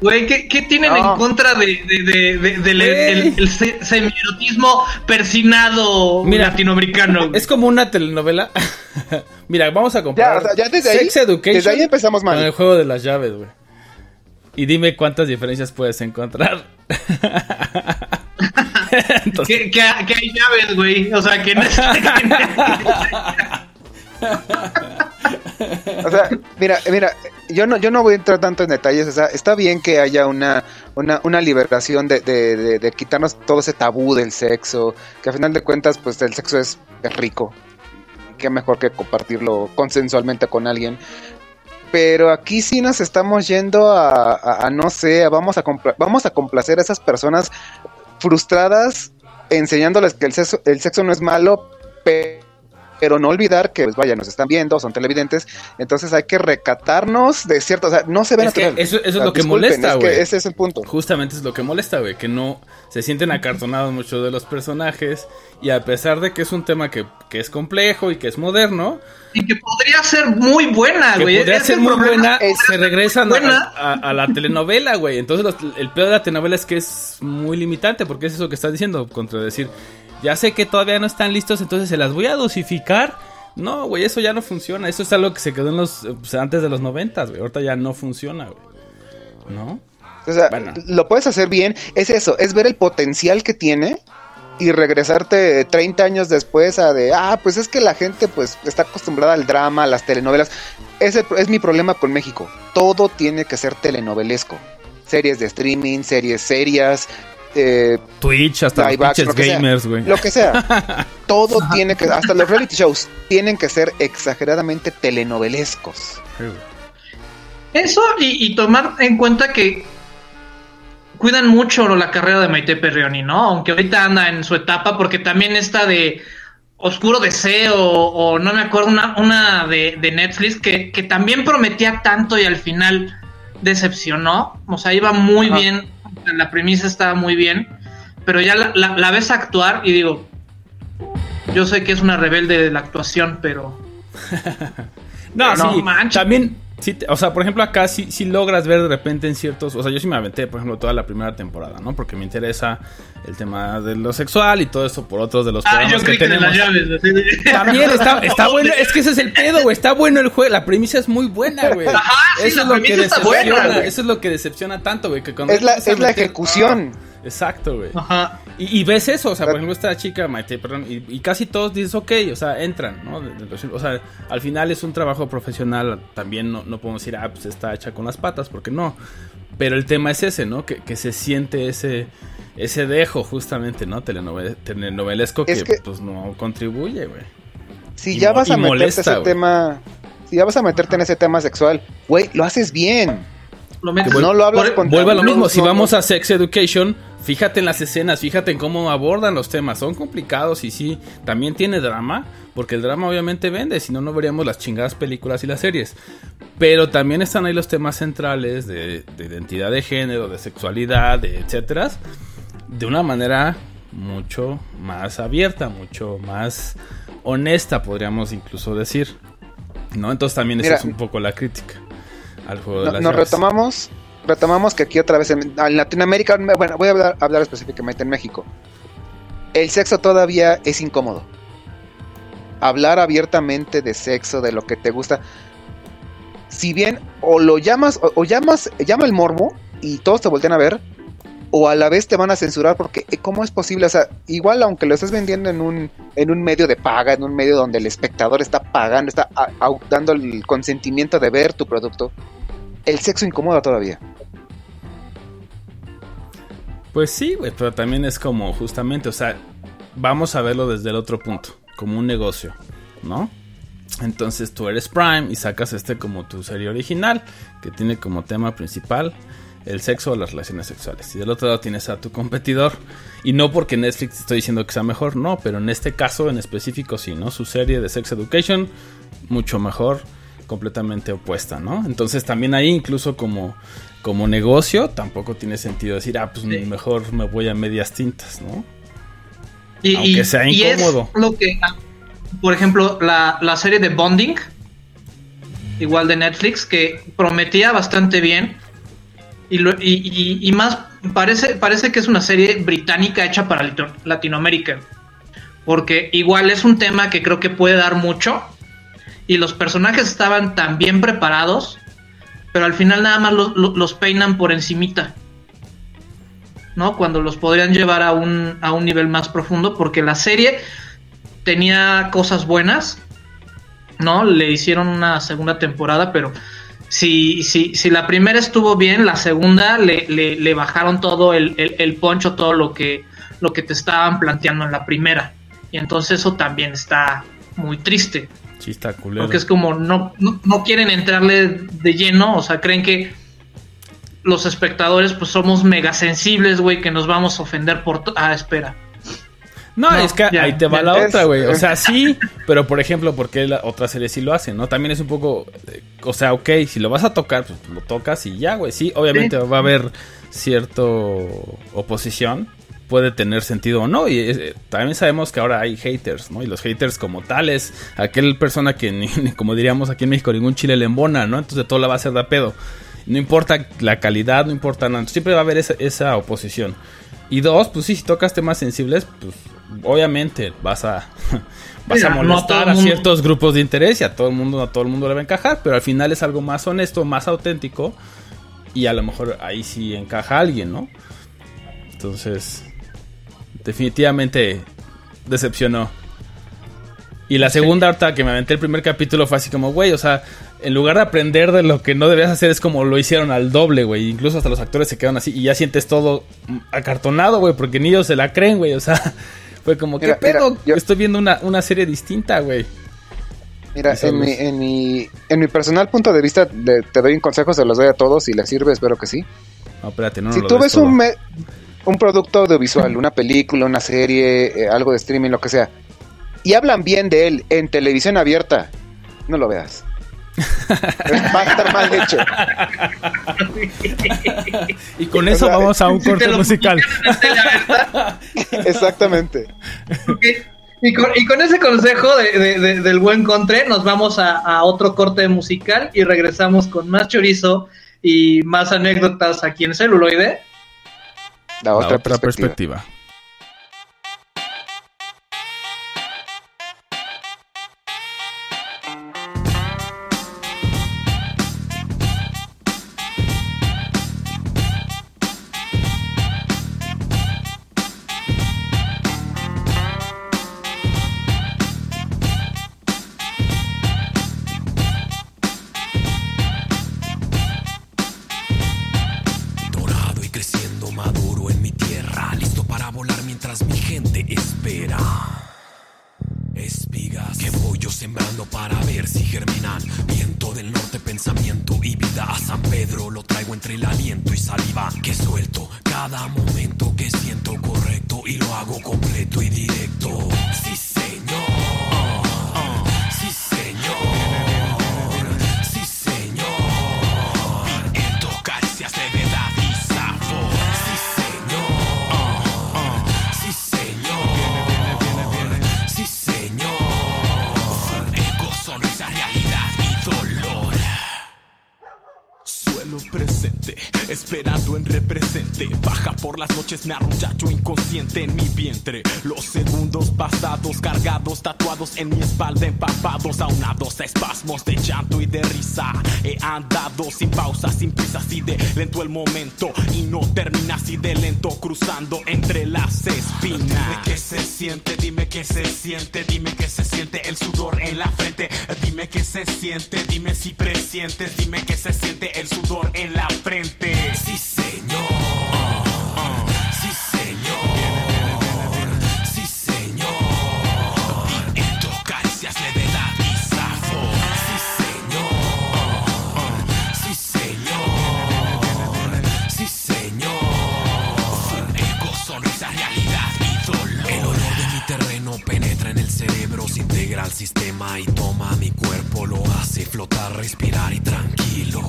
Güey, ¿qué, qué tienen No. en contra de, de- de- de- del el, el se- semierotismo persinado Mira, latinoamericano? Es como una telenovela. Mira, vamos a Ya, comparar o sea, ya desde ahí, Sex Education desde ahí empezamos con el mal. juego de las llaves, güey. Y dime cuántas diferencias puedes encontrar. Entonces, que, que- que hay llaves, güey. O sea, que no es- O sea, mira, mira, yo no, yo no voy a entrar tanto en detalles. O sea, está bien que haya una, una, una liberación de, de, de- de quitarnos todo ese tabú del sexo. Que a final de cuentas, pues el sexo es, rico. Qué mejor que compartirlo consensualmente con alguien. Pero aquí sí nos estamos yendo a, a- no sé, a vamos a, vamos a complacer a esas personas frustradas enseñándoles que el sexo, el sexo no es malo, pe- pero no olvidar que, pues vaya, nos están viendo, son televidentes, entonces hay que recatarnos de cierto, o sea, no se ve Es que natural. eso- eso es O sea, lo que molesta, es que güey. Ese es el punto. Justamente es lo que molesta, güey, que no se sienten acartonados muchos de los personajes y a pesar de que es un tema que, que es complejo y que es moderno, y que podría ser muy buena, que güey. podría ser muy problema buena, es- se regresan a, buena. a- a la telenovela, güey. Entonces los- el peor de la telenovela es que es muy limitante, porque es eso que estás diciendo, contra decir, ya sé que todavía no están listos, entonces se las voy a dosificar. No, güey, eso ya no funciona. Eso es algo que se quedó en los eh, pues, antes de los noventas, güey. Ahorita ya no funciona, güey. ¿No? O sea, Bueno. lo puedes hacer bien, es eso, es ver el potencial que tiene y regresarte 30 años después a de, ah, pues es que la gente pues está acostumbrada al drama, a las telenovelas. Ese es mi problema con México. Todo tiene que ser telenovelesco. Series de streaming, series serias, eh, Twitch, hasta Live los gamers, güey. lo que sea. Todo tiene que, hasta los reality shows, tienen que ser exageradamente telenovelescos. Eso y, y tomar en cuenta que cuidan mucho la carrera de Maite Perrioni, ¿no? Aunque ahorita anda en su etapa, porque también está de Oscuro Deseo o no me acuerdo, una, una de, de Netflix que, que también prometía tanto y al final decepcionó. O sea, iba muy Ajá. bien, la premisa estaba muy bien, pero ya la, la- la ves actuar y digo, yo sé que es una rebelde de la actuación, pero... No, No sí, manches. también, sí, o sea, por ejemplo, acá sí, sí logras ver de repente en ciertos, o sea, yo sí me aventé, por ejemplo, toda la primera temporada, ¿no? Porque me interesa el tema de lo sexual y todo eso por otros de los Ah, programas yo que creí que tenemos. las llaves. así de- También está, está bueno, es que ese es el pedo, güey, está bueno el juego, la premisa es muy buena, güey. Ajá, sí, eso la es lo que decepciona, buena, güey. eso es lo que decepciona tanto, güey, que cuando Es la, es ejecución. Exacto, güey. Ajá. Y, y ves eso, o sea, por ejemplo, esta chica, Maite, perdón, y, y casi todos dices, ok, o sea, entran, ¿no? De- de los- o sea, al final es un trabajo profesional, también no, no podemos decir, ah, pues está hecha con las patas, porque no. Pero el tema es ese, ¿no? Que, que se siente ese ese dejo, justamente, ¿no? Telenovela, telenovelesco que, Es que- pues no contribuye, güey. Si Y ya vas a meterte molesta, ese tema, si ya vas a meterte en ese tema sexual, güey, lo haces bien. Lo metes- no lo hablas con- Vuelve a lo mismo, no, si no. vamos a Sex Education, fíjate en las escenas, fíjate en cómo abordan los temas, son complicados y sí, también tiene drama, porque el drama obviamente vende, si no, no veríamos las chingadas películas y las series. Pero también están ahí los temas centrales de, de identidad de género, de sexualidad, de etcétera, de una manera mucho más abierta, mucho más honesta, podríamos incluso decir. ¿No? Entonces también esa es un poco la crítica al juego de No- las nos llaves. retomamos, retomamos que aquí otra vez en, en Latinoamérica, bueno, voy a hablar, hablar específicamente en México. El sexo todavía es incómodo. Hablar abiertamente de sexo, de lo que te gusta. Si bien o lo llamas, o, o llamas, llama el morbo y todos te voltean a ver, o a la vez te van a censurar porque eh, ¿cómo es posible? O sea, igual aunque lo estés vendiendo en un, en un medio de paga, en un medio donde el espectador está pagando, está a- a- dando el consentimiento de ver tu producto, el sexo incomoda todavía. Pues sí, güey, pero también es como justamente, o sea, vamos a verlo desde el otro punto, como un negocio, ¿no? Entonces tú eres Prime y sacas este como tu serie original, que tiene como tema principal el sexo o las relaciones sexuales. Y del otro lado tienes a tu competidor. Y no porque Netflix estoy diciendo que sea mejor, no, pero en este caso en específico sí, ¿no? Su serie de Sex Education, mucho mejor, completamente opuesta, ¿no? Entonces también ahí incluso como, como negocio tampoco tiene sentido decir, ah, pues Sí. mejor me voy a medias tintas, ¿no? Y, Aunque y- sea y es incómodo. lo que, por ejemplo, la, la serie de Bonding, igual de Netflix, que prometía bastante bien. Y, lo- y, y- y más, parece, parece que es una serie británica hecha para Latinoamérica. Porque igual es un tema que creo que puede dar mucho. Y los personajes estaban tan bien preparados. Pero al final nada más los, peinan por encimita. ¿no? Cuando los podrían llevar a un, a un nivel más profundo, porque la serie tenía cosas buenas, ¿no? Le hicieron una segunda temporada, pero si, si, si la primera estuvo bien, la segunda le, le- le bajaron todo el, el, el poncho, todo lo que, lo que te estaban planteando en la primera. Y entonces eso también está muy triste. Sí, está culero. Porque es como no, no, no quieren entrarle de lleno, o sea, creen que los espectadores pues somos mega sensibles, güey, que nos vamos a ofender por... Ah, espera. No, No, es que ya, ahí te va la Es- otra, güey. O sea, sí, pero por ejemplo, porque la otra serie sí lo hace, ¿no? También es un poco. eh, O sea, ok, si lo vas a tocar, pues lo tocas y ya, güey. Sí, obviamente va a haber cierto oposición. Puede tener sentido o no. Y eh, también sabemos que ahora hay haters, ¿no? Y los haters como tales, aquel persona que, ni- ni como diríamos aquí en México, ningún chile le embona, ¿no? Entonces todo la va a hacer de a pedo. No importa la calidad, no importa nada. Siempre va a haber esa, esa oposición. Y dos, pues sí, si tocas temas sensibles, pues obviamente vas a vas Mira, a no a molestar a mundo. ciertos grupos de interés y a todo el mundo, a todo el mundo le va a encajar, pero al final es algo más honesto, más auténtico y a lo mejor ahí sí encaja a alguien, ¿no? Entonces, definitivamente decepcionó. Y la segunda, ahorita que me aventé el primer capítulo, fue así como, güey, o sea, en lugar de aprender de lo que no debías hacer, es como lo hicieron al doble, güey. Incluso hasta los actores se quedan así y ya sientes todo acartonado, güey, porque ni ellos se la creen, güey. O sea, fue como, ¿qué mira, pedo? yo- Estoy viendo una, una serie distinta, güey. Mira, en mi, en, mi, en mi personal punto de vista, te doy un consejo, se los doy a todos, si les sirve, espero que sí. No, espérate, no, no si lo tú ves todo. un, me- un producto audiovisual, una película, una serie, eh, algo de streaming, lo que sea, y hablan bien de él en televisión abierta, no lo veas. Va a estar mal hecho. Y con eso O sea, vamos a un Si corte musical. Exactamente. Y con, y con ese consejo de- de- de- del buen contre, nos vamos a, a otro corte musical y regresamos con más chorizo y más anécdotas aquí en celuloide. La La otra, otra perspectiva. perspectiva. Esperando en represente. Baja por las noches, me arrullacho inconsciente en mi vientre. Los segundos pasados, cargados, tatuados en mi espalda, empapados, aunados a espasmos de llanto y de risa. He andado sin pausa, sin prisa, así de lento el momento. Y no termina así de lento, cruzando entre las espinas. Dime qué se siente, dime qué se siente, dime qué se siente el sudor en la frente. Dime qué se siente, dime si presientes, dime qué se siente el sudor en la frente. Sistema y toma mi cuerpo, lo hace flotar, respirar y tranquilo.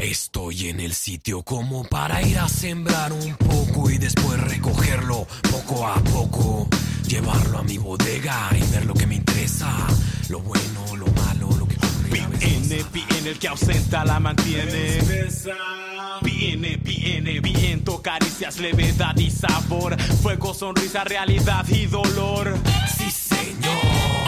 Estoy en el sitio como para ir a sembrar un poco y después recogerlo poco a poco. Llevarlo a mi bodega y ver lo que me interesa. Lo bueno, lo malo, lo que ocurre a veces. Viene, viene el que ausenta la mantiene. Viene, viene, viento, caricias, levedad y sabor. Fuego, sonrisa, realidad y dolor. Sí, señor.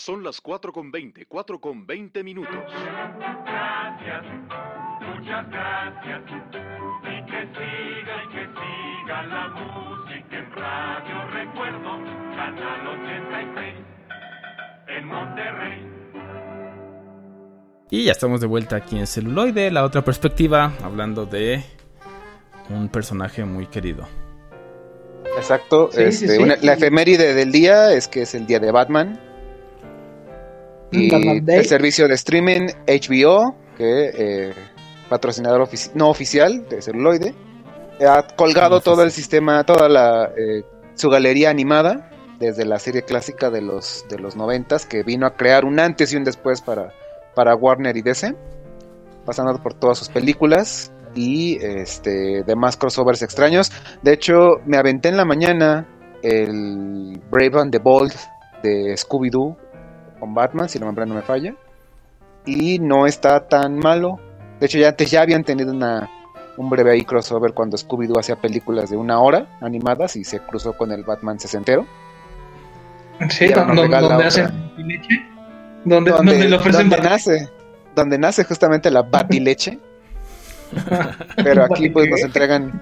Son. Las 4 con 20, 4 con 20 minutos. Gracias, muchas gracias. Y que siga y que siga la música en Radio Recuerdo, Canal 86, en Monterrey. Y ya estamos de vuelta aquí en celuloide, la otra perspectiva, hablando de un personaje muy querido. Exacto. Sí, este, sí, sí. una- la efeméride del día es que es el día de Batman. Y el servicio de streaming HBO, que eh, patrocinador ofici- no oficial de celuloide, ha colgado No todo el sistema, toda la eh, su galería animada desde la serie clásica de los de los noventas que vino a crear un antes y un después para para Warner y DC, pasando por todas sus películas y este demás crossovers extraños. De hecho, me aventé en la mañana el Brave and the Bold de Scooby-Doo con Batman, si la memoria no me falla. Y no está tan malo. De hecho, ya antes ya habían tenido una, un breve ahí crossover cuando Scooby-Doo hacía películas de una hora animadas y se cruzó con el Batman sesentero. Sí, donde hacen leche. Donde, Donde, donde le ofrecen donde bat- nace, donde nace justamente la batileche. Pero aquí pues nos entregan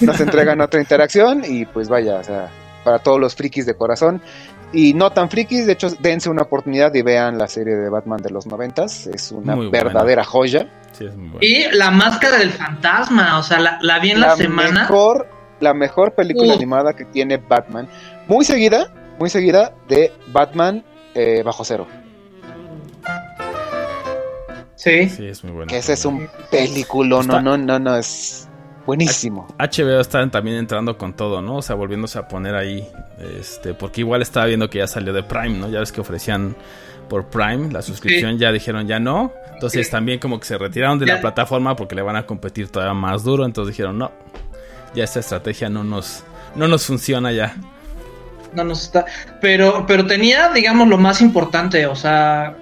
nos entregan otra interacción y pues vaya, o sea, para todos los frikis de corazón y no tan frikis, de hecho dense una oportunidad y vean la serie de Batman de los noventas, es una Muy buena. verdadera joya. Sí, es muy. Y la máscara del fantasma, o sea, la, la vi en la, semana. mejor la mejor película Uh. animada que tiene Batman, muy seguida, muy seguida de Batman eh, bajo cero, Sí. Sí, es muy bueno. que ese es un película, no, Está- no, no, no, es buenísimo. HBO está también entrando con todo, ¿no? O sea, volviéndose a poner ahí. Este, porque igual estaba viendo que ya salió de Prime, ¿no? Ya ves que ofrecían por Prime la suscripción, ya dijeron ya no. Entonces Sí. también como que se retiraron de Ya. la plataforma porque le van a competir todavía más duro. Entonces dijeron, no, ya esta estrategia no nos, no nos funciona ya. No nos está. Pero, pero tenía, digamos, lo más importante, o sea.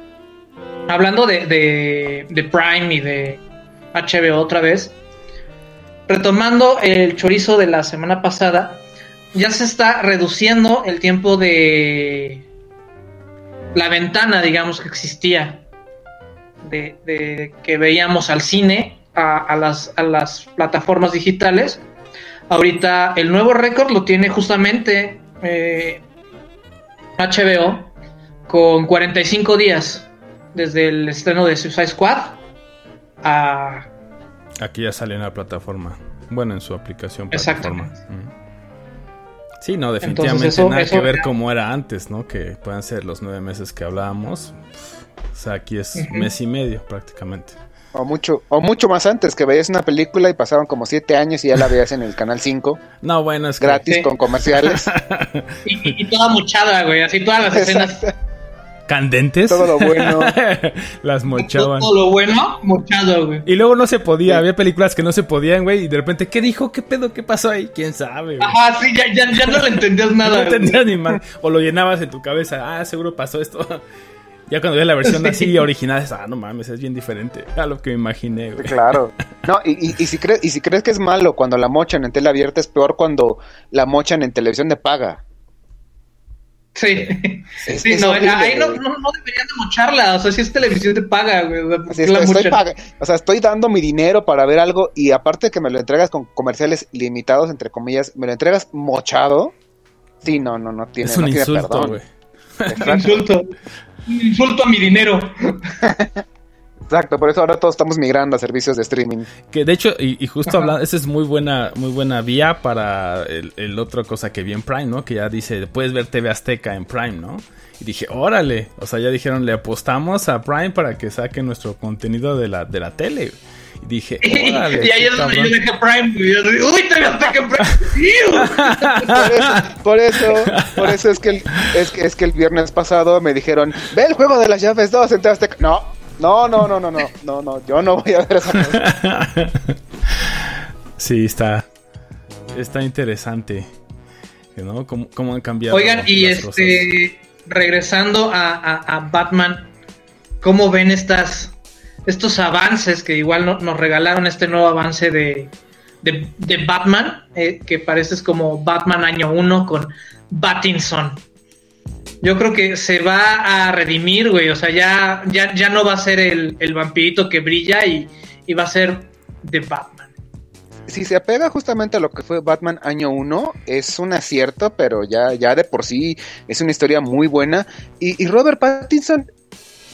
hablando de, de, de Prime y de HBO otra vez, retomando el chorizo de la semana pasada, ya se está reduciendo el tiempo de la ventana, digamos, que existía de, que veíamos al cine a, las, plataformas digitales. Ahorita el nuevo récord lo tiene justamente eh, HBO con 45 días desde el estreno de Suicide Squad a Aquí ya sale en la plataforma. Bueno, en su aplicación plataforma. Sí, no, definitivamente Entonces, eso- nada eso- que ver como era antes, ¿no? Que puedan ser los nueve meses que hablábamos. O sea, aquí es mes y medio prácticamente. O mucho, o mucho más antes, que veías una película y pasaron como siete años y ya la veías en el canal 5, No, bueno, es que... gratis con comerciales. y, y- y toda muchada, güey, así todas las escenas, ¿Candentes? Todo lo bueno. Las mochaban. todo lo bueno, mochado, güey. Y luego no se podía, había películas que no se podían, güey, y de repente, ¿qué dijo? ¿Qué pedo? ¿Qué pasó ahí? ¿Quién sabe? güey? Ajá, sí, ya, ya, ya no le entendías No nada. güey. entendías ni más. O lo llenabas en tu cabeza, ah, seguro pasó esto. Ya cuando ves la versión Sí. así original, es, ah, no mames, es bien diferente a lo que me imaginé, güey. Claro. No, y, y- y si crees, y si crees que es malo cuando la mochan en tele abierta, es peor cuando la mochan en televisión de paga. Sí, Es- sí, es no, horrible, ahí no, no, no deberían de mocharla, o sea, si es televisión te paga, güey. o sea, ¿por Así qué la estoy, estoy mochan? paga- o sea, estoy dando mi dinero para ver algo y aparte que me lo entregas con comerciales limitados, entre comillas, me lo entregas mochado. Sí, no, no, no tiene, Es un no tiene insulto, perdón. güey. Un insulto. Un insulto a mi dinero. exacto, por eso ahora todos estamos migrando a servicios de streaming. Que de hecho, y, y justo Ajá. hablando, esa es muy buena, muy buena vía para el, el otra cosa que vi en Prime, ¿no? Que ya dice, puedes ver TV Azteca en Prime, ¿no? Y dije, órale, o sea, ya dijeron, le apostamos a Prime para que saque nuestro contenido de la, de la tele. Y dije, órale. y ahí qué es donde yo cabrón". dejé Prime. Yo así, Uy, te Azteca en Prime. Por eso, por eso, por eso es que el, es que es que el viernes pasado me dijeron, ve el juego de las llaves 2 en TV Azteca". No, no, no, no, no, no, no, no, yo no voy a ver esa cosa. sí, está, está interesante, ¿no? ¿Cómo, cómo han cambiado Oigan, y las cosas. este, regresando a, a- a Batman, ¿cómo ven estas, estos avances que igual no- nos regalaron este nuevo avance de, de, de Batman, eh, que parece es como Batman año 1 con Battinson? Yo creo que se va a redimir, güey, o sea, ya, ya, ya no va a ser el, vampirito que brilla y, y va a ser de Batman. Si se apega justamente a lo que fue Batman año 1, es un acierto, pero ya, ya de por sí es una historia muy buena. Y Robert Pattinson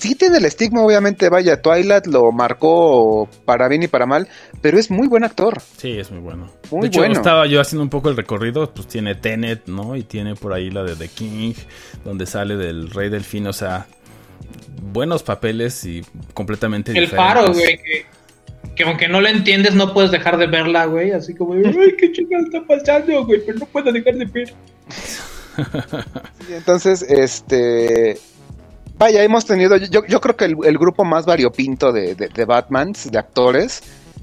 sí tiene el estigma, obviamente, vaya, Twilight lo marcó para bien y para mal, pero es muy buen actor. Sí, es muy bueno. Muy de hecho, bueno. estaba yo haciendo un poco el recorrido, pues tiene Tenet, ¿no? Y tiene por ahí la de The King, donde sale del Rey Delfín, o sea, buenos papeles y completamente El diferentes. faro, güey, que, que aunque no lo entiendes, no puedes dejar de verla, güey. Así como, ay, qué chingada está pasando, güey, pero no puedo dejar de ver. Y entonces, este. Vaya, hemos tenido. Yo, yo creo que el, el grupo más variopinto de, de, de Batmans, de actores,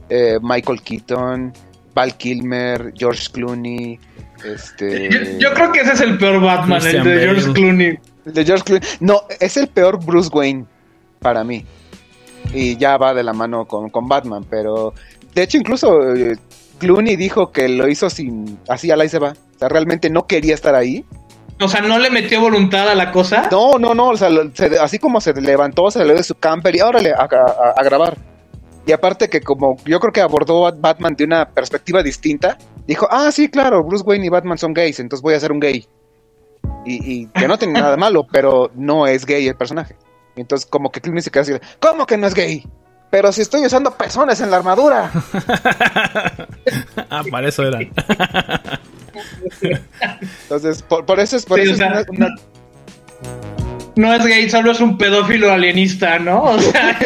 eh, Michael Keaton, Val Kilmer, George Clooney. Este. Yo, yo creo que ese es el peor Batman, Christian el de George. Clooney. El de George Clooney. No, es el peor Bruce Wayne para mí. Y ya va de la mano con, con Batman, pero de hecho incluso eh, Clooney dijo que lo hizo sin así al ahí se va. O sea, realmente no quería estar ahí. O sea, no le metió voluntad a la cosa. No, no, no, o sea, se- así como se levantó, se le de su camper y órale a, a- a grabar. Y aparte que como yo creo que abordó a Batman de una perspectiva distinta, dijo, ah, sí, claro, Bruce Wayne y Batman son gays, entonces voy a ser un gay. Y, y que no tiene nada malo, pero no es gay el personaje. Y entonces como que Clooney se queda así, ¿cómo que no es gay? Pero si estoy usando pezones en la armadura. ah, para eso era. Entonces, por, por eso es, por Sí, eso o sea, es una- una- No es gay, solo es un pedófilo alienista, ¿no? O sea,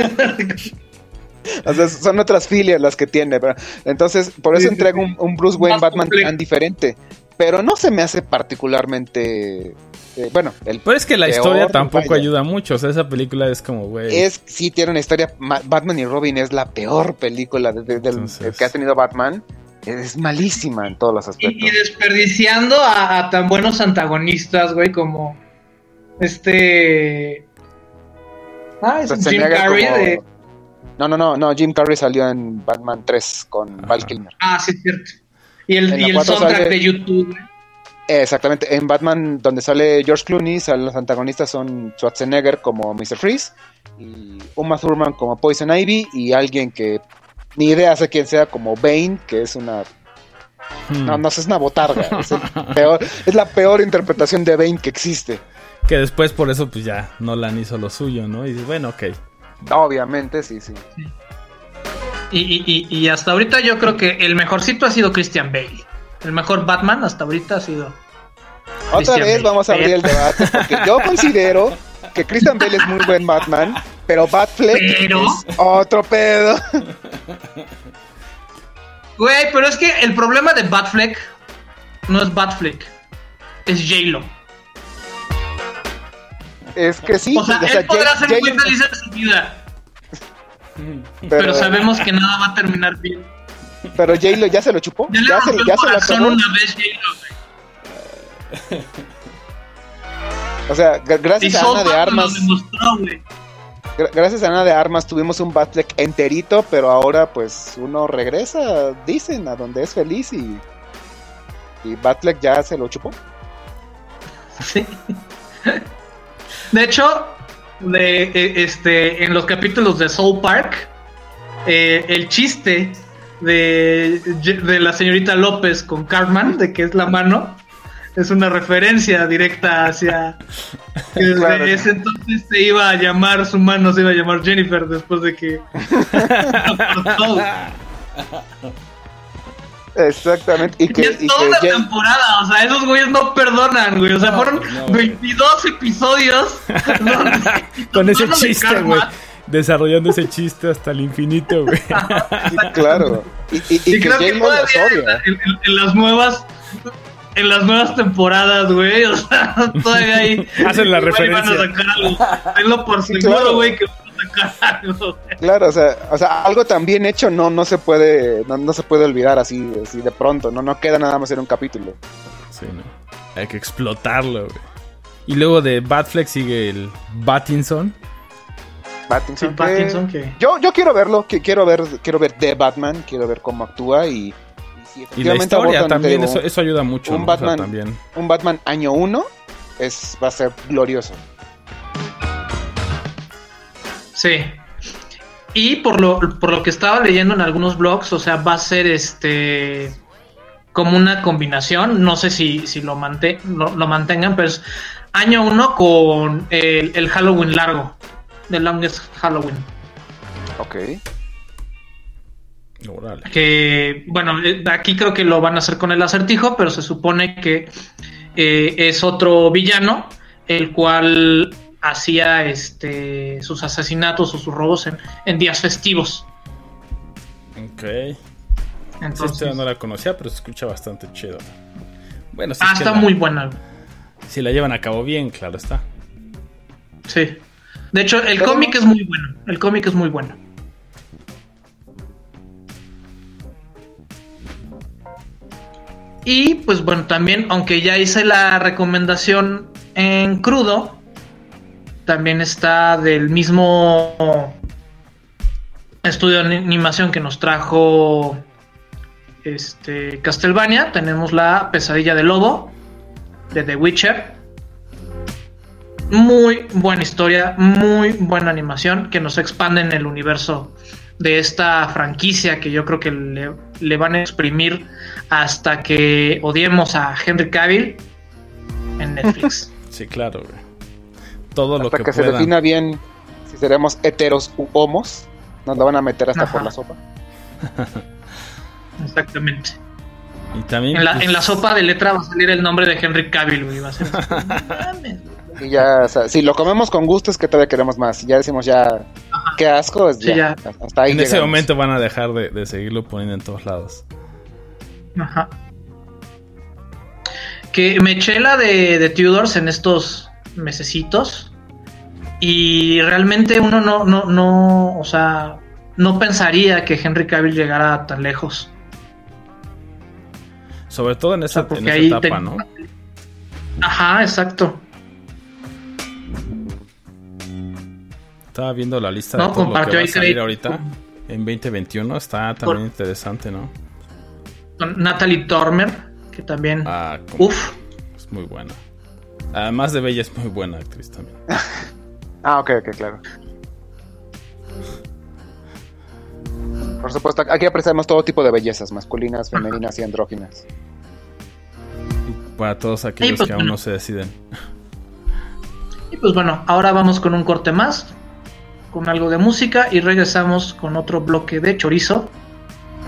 O sea, son otras filias las que tiene. pero- entonces, por eso Sí, sí. un, un Bruce Wayne Más Batman complejo. tan diferente. Pero no se me hace particularmente. eh, bueno, el Pero es que la historia tampoco ayuda mucho. O sea, esa película es como, güey. Es, sí, tiene una historia. Ma- Batman y Robin es la peor película de- de- del- Entonces- que ha tenido Batman. Es malísima en todos los aspectos. y desperdiciando a, a tan buenos antagonistas, güey, como este. Ah, es Jim Carrey como- de... No, no, no, no, Jim Carrey salió en Batman 3 con Val Kilmer. Ah, sí, es cierto. Y el, y la el cuatro soundtrack sale- de YouTube. güey. Exactamente, en Batman donde sale George Clooney, salen los antagonistas son Schwarzenegger como Mr. Freeze y Uma Thurman como Poison Ivy y alguien que ni idea sé quién sea como Bane, que es una Hmm. no, no sé, es una botarga, es, el peor- es la peor interpretación de Bane que existe. Que después por eso pues ya Nolan hizo lo suyo, ¿no? Y bueno, ok. Obviamente, sí, sí. Y, y, y, y hasta ahorita yo creo que el mejorcito ha sido Christian Bale. El mejor Batman hasta ahorita ha sido. Otra Christian vez Bale. vamos a abrir el debate porque yo considero que Christian Bale es muy buen Batman, pero Batfleck Pero- es otro pedo. Güey, pero es que el problema de Batfleck no es Batfleck, es J-Lo. Es que sí, O sea, o sea, él podrá ser muy feliz en su vida, pero, sabemos que nada va a terminar bien. Pero J-Lo ya se lo chupó. Ya le Ya se, rompió el ya se lo acabó. una vez J-Lo, güey. O sea, Y gracias a Ana de Armas, demostró, gra- gracias a Ana de Armas tuvimos un Batfleck enterito, pero ahora pues uno regresa, dicen, a donde es feliz y y Batfleck ya se lo chupó. Sí. De hecho, de, eh, este, en los capítulos de Soul Park, eh, el chiste de, de la señorita López con Cartman, de que es la mano, es una referencia directa hacia que desde Claro. ese entonces se iba a llamar su mano, se iba a llamar Jennifer después de que. Exactamente. Y Y que, es y toda que una temporada, o sea, esos güeyes no perdonan, güey. O sea, No, fueron no, güey. 22 episodios Con ese chiste, güey. Desarrollando ese chiste hasta el infinito, güey. claro. Y, y- y Y que creo que todavía en las nuevas en las nuevas temporadas, güey, o sea, todavía hay Hacen la referencia. Van a sacar algo. Tenlo por seguro, claro. güey, que van a sacar algo. Claro, o sea, o sea, algo tan bien hecho no, no se puede, no, no se puede olvidar así, así de pronto, no, no queda nada más en un capítulo. Sí, ¿no? Hay que explotarlo, güey. Y luego de Batfleck sigue el Battinson. Pattinson, Sí, que- Pattinson, que- Yo, yo quiero verlo, que quiero ver, quiero ver The Batman, quiero ver cómo actúa y, y la historia también, eso, eso ayuda mucho. un ¿no? O sea, Batman. también. un Batman año uno es, va a ser glorioso. Sí. Y por lo, por lo que estaba leyendo en algunos blogs, o sea, va a ser este como una combinación. No sé si, si lo, mante- lo, lo mantengan, pero es año uno con el, el Halloween largo. The Longest Halloween. Ok. Que, bueno, eh, aquí creo que lo van a hacer con el acertijo, pero se supone que eh, es otro villano, el cual hacía este sus asesinatos o sus robos en, en días festivos. Ok. Entonces, no la conocía, pero se escucha bastante chido. Bueno, si, ah, es que está la, muy buena. si la llevan a cabo bien, claro está. Sí. De hecho, el Pero- cómic es muy bueno. El cómic es muy bueno. Y pues bueno, también, aunque ya hice la recomendación en crudo, también está del mismo estudio de animación que nos trajo este Castlevania. Tenemos la pesadilla del lobo de The Witcher. Muy buena historia, muy buena animación que nos expande en el universo de esta franquicia que yo creo que le, le van a exprimir hasta que odiemos a Henry Cavill en Netflix. Sí, claro, güey. Todo lo Hasta que, que, se defina bien si seremos heteros u homos, nos lo van a meter hasta Ajá. por la sopa. Exactamente. Y también. En la, pues, en la sopa de letra va a salir el nombre de Henry Cavill, güey. Va a ser Y ya, o sea, si lo comemos con gusto es que todavía queremos más. Si ya decimos ya, qué asco, es Sí, ya, ya. Hasta ahí En ese momento van a dejar de, de seguirlo poniendo en todos lados. Ajá. Que me eché la de, de Tudors en estos mesecitos. Y realmente uno no, no, no, o sea, no pensaría que Henry Cavill llegara tan lejos. Sobre todo en esa, sea, en esa etapa, te- ¿no? Ajá, exacto. Estaba viendo la lista No, de todo lo que va a salir ahorita en 2021. Está también interesante, ¿no? Con Natalie Dormer, que también. Ah, como- Uf. es muy buena. Además de Bella es muy buena actriz también. Ah, ok, ok, claro. Por supuesto, aquí apreciamos todo tipo de bellezas, masculinas, femeninas y andróginas. Para todos aquellos pues, que aún bueno. no se deciden. Y pues bueno, ahora vamos con un corte más, con algo de música y regresamos con otro bloque de chorizo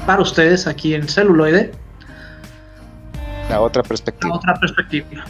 para ustedes aquí en celuloide, La otra la perspectiva. otra perspectiva.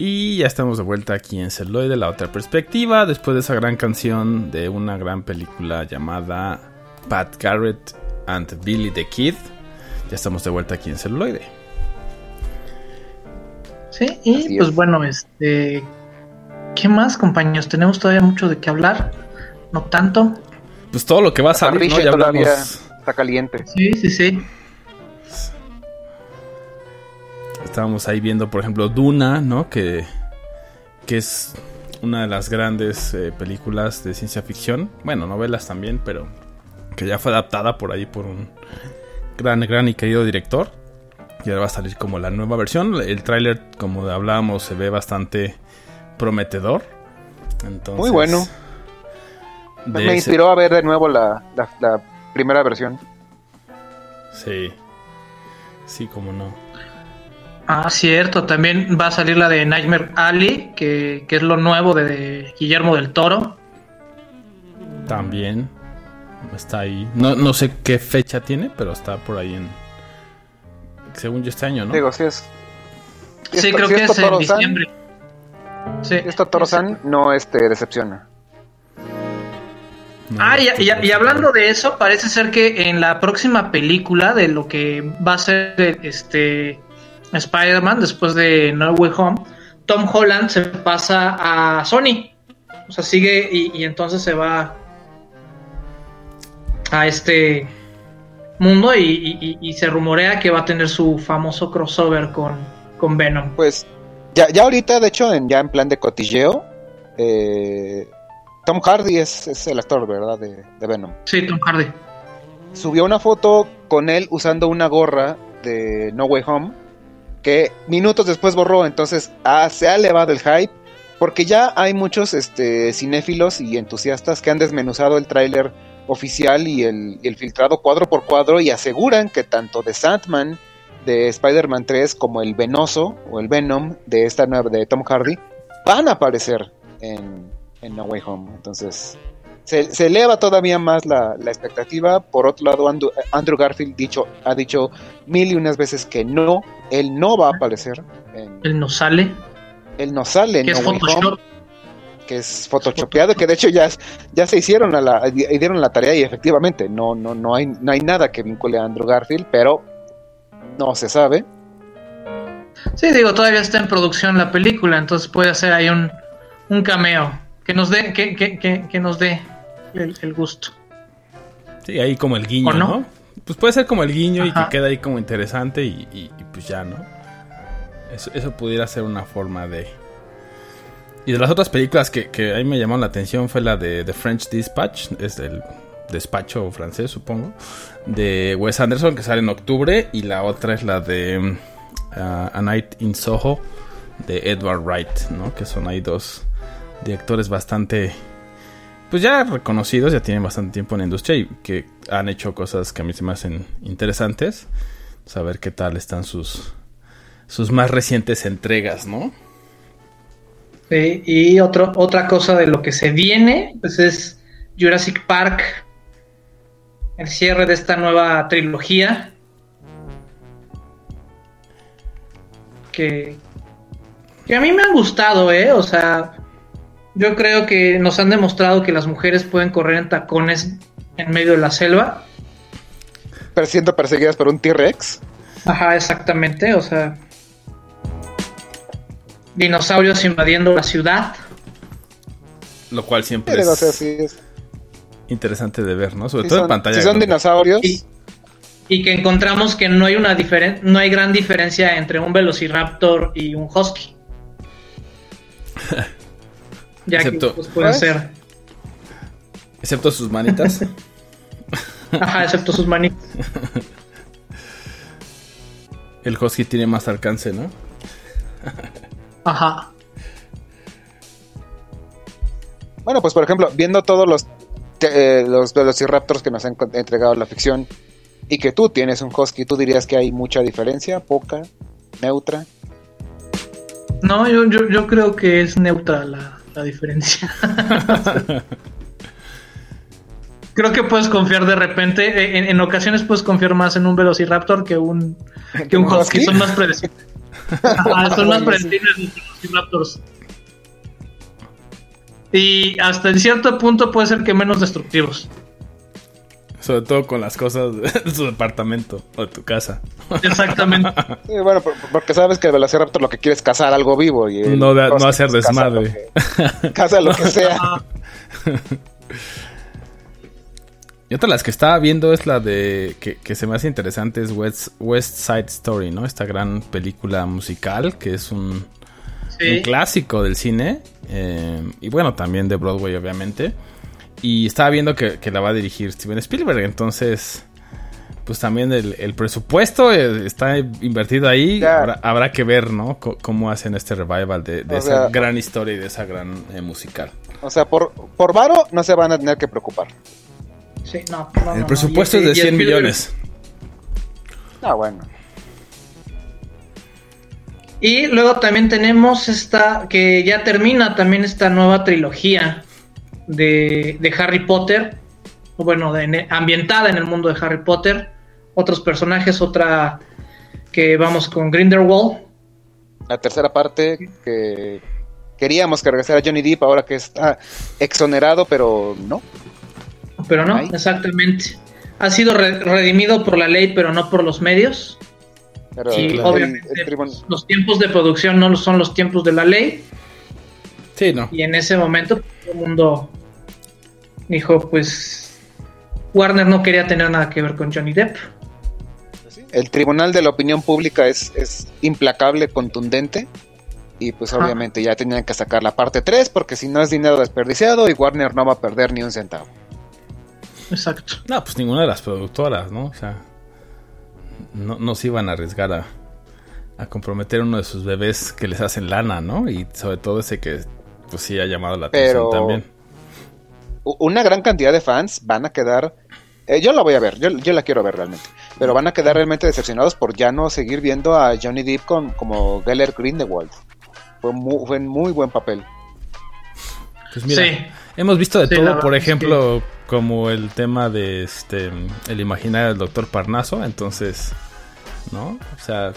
Y ya estamos de vuelta aquí en Celuloide, la otra perspectiva, después de esa gran canción de una gran película llamada Pat Garrett and Billy the Kid. Ya estamos de vuelta aquí en Celuloide. Sí, y Así pues es. bueno, este. ¿Qué más, compañeros? Tenemos todavía mucho de qué hablar. No tanto. Pues todo lo que va a salir, ¿no? Ya hablamos. está caliente. Sí, sí, sí. Estábamos ahí viendo, por ejemplo, Duna, ¿no? Que, que es una de las grandes eh, películas de ciencia ficción. Bueno, novelas también, pero que ya fue adaptada por ahí por un gran, gran y querido director. Y ahora va a salir como la nueva versión. El tráiler, como hablábamos, se ve bastante prometedor. Entonces, Muy bueno. Me ese- inspiró a ver de nuevo la, la- la primera versión. Sí. Sí, como no. Ah, cierto. También va a salir la de Nightmare Alley, que, que es lo nuevo de, Guillermo del Toro. También está ahí. No, no sé qué fecha tiene, pero está por ahí en. Según yo, este año, ¿no? Digo, si es. si Sí, es- creo si que es en diciembre. Sí. Si es Totoro-san, no este, decepciona. No, Ah, y, y- hablando de eso, parece ser que en la próxima película de lo que va a ser este Spider-Man después de No Way Home, Tom Holland se pasa a Sony. O sea, sigue y, y entonces se va a este mundo y, y- y- y se rumorea que va a tener su famoso crossover con, con Venom. Pues ya, ya ahorita, de hecho, en, ya en plan de cotilleo, eh, Tom Hardy es, es el actor, ¿verdad? De, de Venom. Sí, Tom Hardy. Subió una foto con él usando una gorra de No Way Home que minutos después borró, entonces ah, se ha elevado el hype porque ya hay muchos este, cinéfilos y entusiastas que han desmenuzado el tráiler oficial y el, filtrado cuadro por cuadro y aseguran que tanto de Sandman de Spider-Man 3 como el Venoso o el Venom de esta nueva de Tom Hardy van a aparecer en, en No Way Home. Entonces se, se eleva todavía más la, la expectativa. Por otro lado, Andrew, Andrew Garfield dicho, ha dicho mil y unas veces que no, él no va a aparecer. En, Él no sale, él no sale que es Home Photoshop. que es photoshopeado, que de hecho ya, ya se hicieron a la, y dieron la tarea y efectivamente no, no, no, hay, no hay nada que vincule a Andrew Garfield, pero no se sabe. Sí, digo, todavía está en producción la película, entonces puede hacer ahí un, un cameo que nos dé, que, que, que, que nos dé el, el gusto. Sí, ahí como el guiño, ¿O no? no? Pues puede ser como el guiño y que queda ahí como interesante y, y- y pues ya, ¿no? Eso, eso pudiera ser una forma de... Y de las otras películas que, que ahí me llamaron la atención fue la de The French Dispatch, es el despacho francés, supongo, de Wes Anderson, que sale en octubre, y la otra es la de ah, A Night in Soho, de Edward Wright, ¿no? Que son ahí dos directores bastante pues ya reconocidos, ya tienen bastante tiempo en la industria y que han hecho cosas que a mí se me hacen interesantes. Saber qué tal están sus sus más recientes entregas, ¿no? Sí, y otro, otra cosa de lo que se viene, pues es Jurassic Park, el cierre de esta nueva trilogía. Que, que a mí me han gustado, ¿eh? O sea, yo creo que nos han demostrado que las mujeres pueden correr en tacones en medio de la selva. Pero siendo perseguidas por un T-Rex. Ajá, exactamente, o sea. Dinosaurios invadiendo la ciudad. Lo cual siempre es sí es- interesante de ver, ¿no? Sobre si todo en son, pantalla. si son grande. dinosaurios, Y, y que encontramos que no hay una diferen no hay gran diferencia entre un Velociraptor y un Husky. ya Excepto- que pues, pueden ser. Excepto sus manitas. Ajá, excepto sus manitas. El Husky tiene más alcance, ¿no? Ajá. bueno, pues por ejemplo, viendo todos los, eh, los velociraptors que nos han entregado la ficción y que tú tienes un husky, ¿tú dirías que hay mucha diferencia? ¿Poca? ¿Neutra? No, yo, yo, yo creo que es neutra la, la diferencia. creo que puedes confiar de repente, eh, en, en ocasiones puedes confiar más en un Velociraptor que un, que un Husky. Son más predecibles. Ajá, son más predecibles los Velociraptors. Y hasta en cierto punto puede ser que menos destructivos. Sobre todo con las cosas de su departamento o de tu casa. Exactamente. Sí, bueno, por- porque sabes que el Velociraptor lo que quiere es cazar algo vivo. Y No no hacer caza desmadre. lo que- Caza lo que sea. Y otra de las que estaba viendo es la de que, que se me hace interesante es West, West Side Story, ¿no? Esta gran película musical que es un, clásico del cine eh, y bueno, también de Broadway obviamente. Y estaba viendo que, que la va a dirigir Steven Spielberg, entonces pues también el, el presupuesto eh, está invertido ahí. Habrá, habrá que ver, ¿no? Cómo hacen este revival de, esa sea- gran historia y de esa gran eh, musical. O sea, por, por varo no se van a tener que preocupar. Sí, no, El no. presupuesto es de y 100 Spielberg- millones. Ah, bueno. Y luego también tenemos esta, que ya termina también esta nueva trilogía de, de Harry Potter, bueno, de- ambientada en el mundo de Harry Potter. Otros personajes, otra que vamos con Grindelwald. La tercera parte que queríamos que regresara Johnny Depp ahora que está exonerado, pero no. Pero no, exactamente. Ha sido re- redimido por la ley, pero no por los medios. Pero y obviamente el los tiempos de producción no son los tiempos de la ley. Sí, no. Y en ese momento todo el mundo dijo, pues Warner no quería tener nada que ver con Johnny Depp. el tribunal de la opinión pública es, es implacable, contundente. Y pues Ajá. obviamente ya tenían que sacar la parte 3 porque si no es dinero desperdiciado y Warner no va a perder ni un centavo. Exacto. No, pues ninguna de las productoras, ¿no? O sea, no, no se iban a arriesgar a, a comprometer uno de sus bebés que les hacen lana, ¿no? Y sobre todo ese que, pues sí ha llamado la atención también. Una gran cantidad de fans van a quedar... eh, yo la voy a ver, yo, yo la quiero ver realmente. Pero van a quedar realmente decepcionados por ya no seguir viendo a Johnny Depp con, como Geller Grindelwald. Fue muy, fue un muy buen papel. Pues mira, Sí. hemos visto de Sí, todo, por es ejemplo, como el tema de este el imaginario del doctor Parnaso, entonces, ¿no? O sea,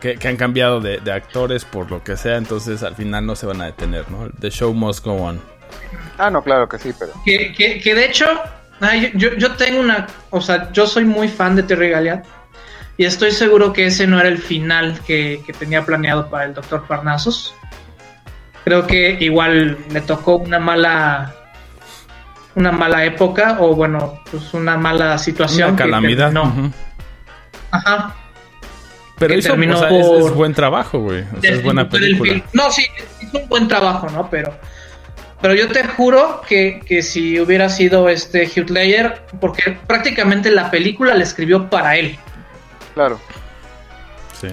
que, que han cambiado de, de actores por lo que sea, entonces al final no se van a detener, ¿no? The show must go on. Ah, no, claro que sí, pero... Que, que- que de hecho, ay, yo, yo tengo una, o sea, yo soy muy fan de Terry Galeat y estoy seguro que ese no era el final que, que tenía planeado para el Doctor Parnassus. Creo que igual le tocó una mala una mala época o bueno, pues una mala situación. Una calamidad. ujú. Ajá. Pero hizo, terminó o sea, es- es, por- buen trabajo, güey. O sea, es buena película. No, sí, hizo un buen trabajo, ¿no? Pero, pero yo te juro que, que si hubiera sido este Hugh Ledger, porque prácticamente la película la escribió para él. Claro. Sí.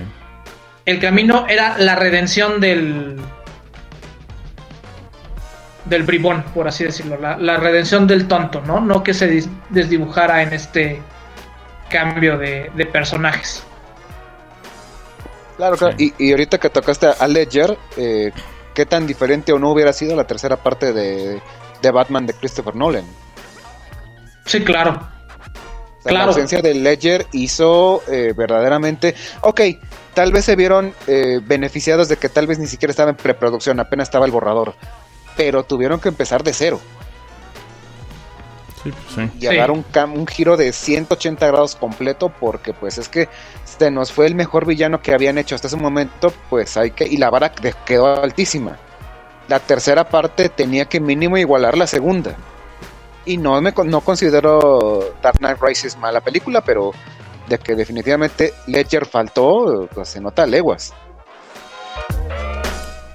El camino era la redención del del bribón, por así decirlo, la, la redención del tonto, ¿no? No que se desdibujara en este cambio de, de personajes. Claro, claro. Sí. Y, y ahorita que tocaste a Ledger, eh, ¿qué tan diferente o no hubiera sido la tercera parte de, de Batman de Christopher Nolan? Sí, claro. O sea, Claro. La ausencia de Ledger hizo eh, verdaderamente... Ok, tal vez se vieron eh, beneficiados de que tal vez ni siquiera estaba en preproducción, apenas estaba el borrador. Pero tuvieron que empezar de cero Sí, pues sí. y a Sí. dar un, cam- un giro de 180 grados completo porque pues es que se nos fue el mejor villano que habían hecho hasta ese momento, pues hay que... Y la vara quedó altísima. La tercera parte tenía que mínimo igualar la segunda. Y no me con- no considero Dark Knight Rises mala película, pero de que definitivamente Ledger faltó, pues se nota a leguas.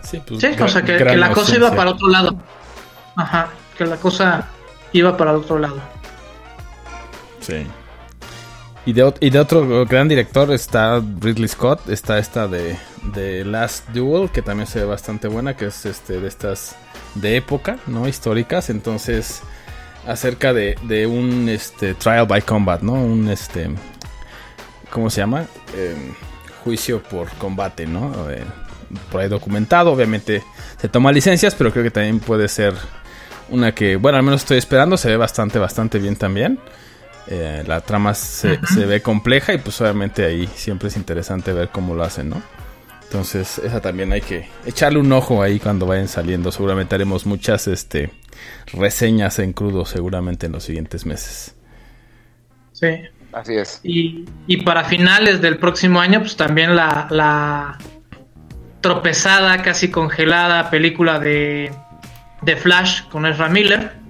Sí, pues, Sí, o sea, que, la cosa iba para otro lado. Ajá, que la cosa iba para otro lado. Sí. Y de, y de otro gran director está Ridley Scott, está esta de, de Last Duel, que también se ve bastante buena, que es este de estas de época, ¿no? Históricas, entonces acerca de, de un este trial by combat, ¿no? Un este ¿cómo se llama? Eh, juicio por combate, ¿no? Eh, por ahí documentado, obviamente se toma licencias, pero creo que también puede ser una que, bueno, al menos estoy esperando, se ve bastante, bastante bien también. Eh, la trama se, se ve compleja y pues obviamente ahí siempre es interesante ver cómo lo hacen, ¿no? Entonces, esa también hay que echarle un ojo ahí cuando vayan saliendo. Seguramente haremos muchas este, reseñas en crudo, seguramente en los siguientes meses. Sí. Así es. Y, y para finales del próximo año, pues también la, la tropezada, casi congelada película de, de Flash con Ezra Miller.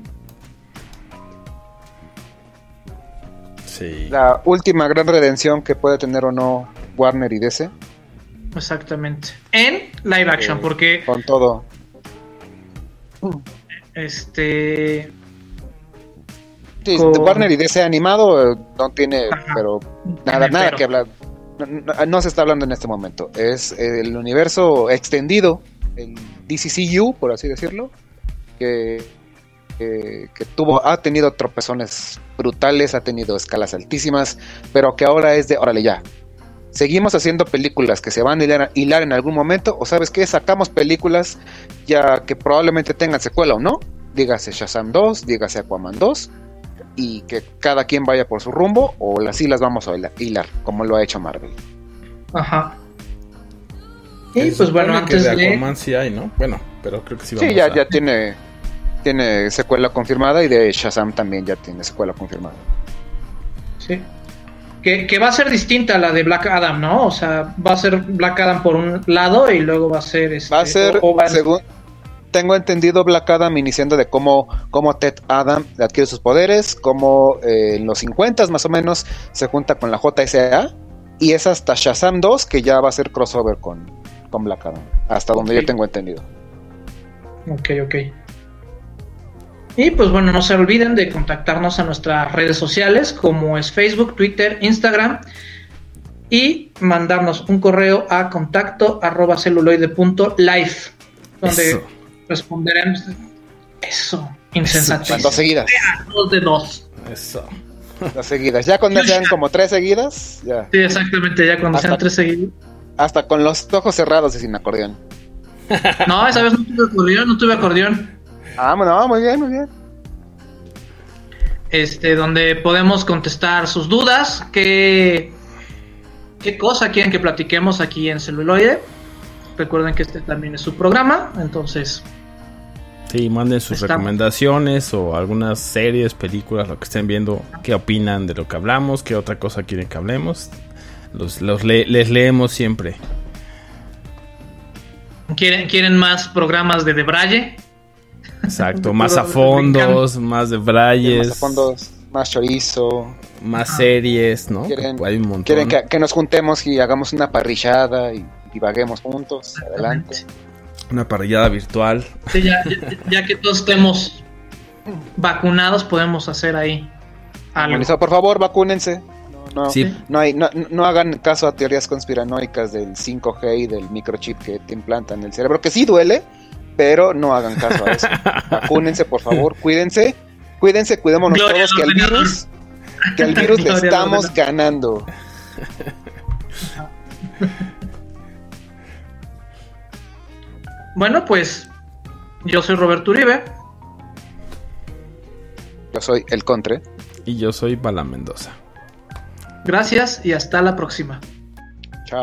Sí. La última gran redención que puede tener o no Warner y DC. Exactamente. En live action, Eh, porque Con todo. este Sí, con- Warner y DC animado eh, no tiene, Ajá. pero nada, nada pero. que hablar. No, no- no se está hablando en este momento. Es el universo extendido, el DCCU, por así decirlo, que, que, que tuvo, ha tenido tropezones brutales, ha tenido escalas altísimas, pero que ahora es de, órale ya. Seguimos haciendo películas que se van a hilar, hilar en algún momento, o sabes qué, sacamos películas ya que probablemente tengan secuela o no, dígase Shazam 2, dígase Aquaman 2, y que cada quien vaya por su rumbo, o las sí las vamos a hila- hilar, como lo ha hecho Marvel. Ajá. Y pues bueno, que antes de de. Aquaman sí hay, ¿no? Bueno, pero creo que sí vamos Sí, ya, a- ya tiene, tiene secuela confirmada y de Shazam también ya tiene secuela confirmada. Sí. Que, que va a ser distinta a la de Black Adam, ¿no? O sea, va a ser Black Adam por un lado y luego va a ser. Este, Va a ser, o- o va a- según tengo entendido, Black Adam iniciando de cómo, cómo Ted Adam adquiere sus poderes, cómo eh, en los 50 más o menos se junta con la JSA, y es hasta Shazam 2 que ya va a ser crossover con, con Black Adam, hasta donde yo tengo entendido. Ok, ok. Y pues bueno, no se olviden de contactarnos a nuestras redes sociales como es Facebook, Twitter, Instagram y mandarnos un correo a contacto arroba celuloide.life donde Eso. responderemos eso, insensatez. Dos seguidas, Dos de dos. Eso. dos seguidas. Ya cuando sean como tres seguidas, ya. Sí, exactamente, ya cuando sean tres seguidos. Hasta con los ojos cerrados y sin acordeón. No, esa vez no tuve acordeón, no tuve acordeón. Ah, bueno, muy bien, muy bien. este, donde podemos contestar sus dudas, qué, qué cosa quieren que platiquemos aquí en celuloide. Recuerden que este también es su programa, entonces Sí, manden sus Está- recomendaciones o algunas series, películas, lo que estén viendo, qué opinan de lo que hablamos, qué otra cosa quieren que hablemos. Los, los le- les leemos siempre. quieren, quieren más programas de Debraye. Exacto, más a fondos, más de brayes, Más a fondos, más chorizo. más series, ¿no? Quieren- Hay un montón. Quieren que, que nos juntemos y hagamos una parrillada y divaguemos juntos. Adelante. Una parrillada virtual. Sí, ya, ya- ya que todos estemos vacunados, podemos hacer ahí algo. Por favor, vacúnense. No, no, Sí. no, hay, no, no hagan caso a teorías conspiranoicas del 5G y del microchip que te implantan en el cerebro, que sí duele, pero no hagan caso a eso. Vacúnense, por favor, cuídense. Cuídense, cuidémonos Gloria todos, que al virus, que el virus le Gloria estamos ganando. Bueno, pues yo soy Roberto Uribe. Yo soy el Contre. Y yo soy Bala Mendoza. Gracias y hasta la próxima. Chao.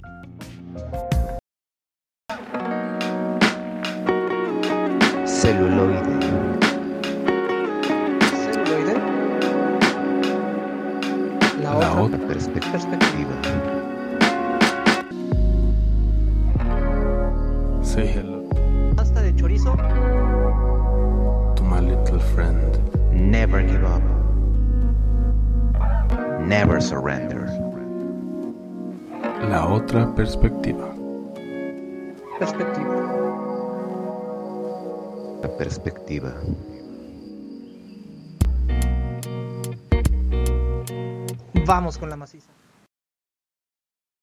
Celuloide, Celuloide. La, La otra, otra perspectiva, perspectiva. Say hello Pasta de chorizo. to my little friend. never give up, never surrender. La otra perspectiva. Perspectiva. La perspectiva. Vamos con la maciza.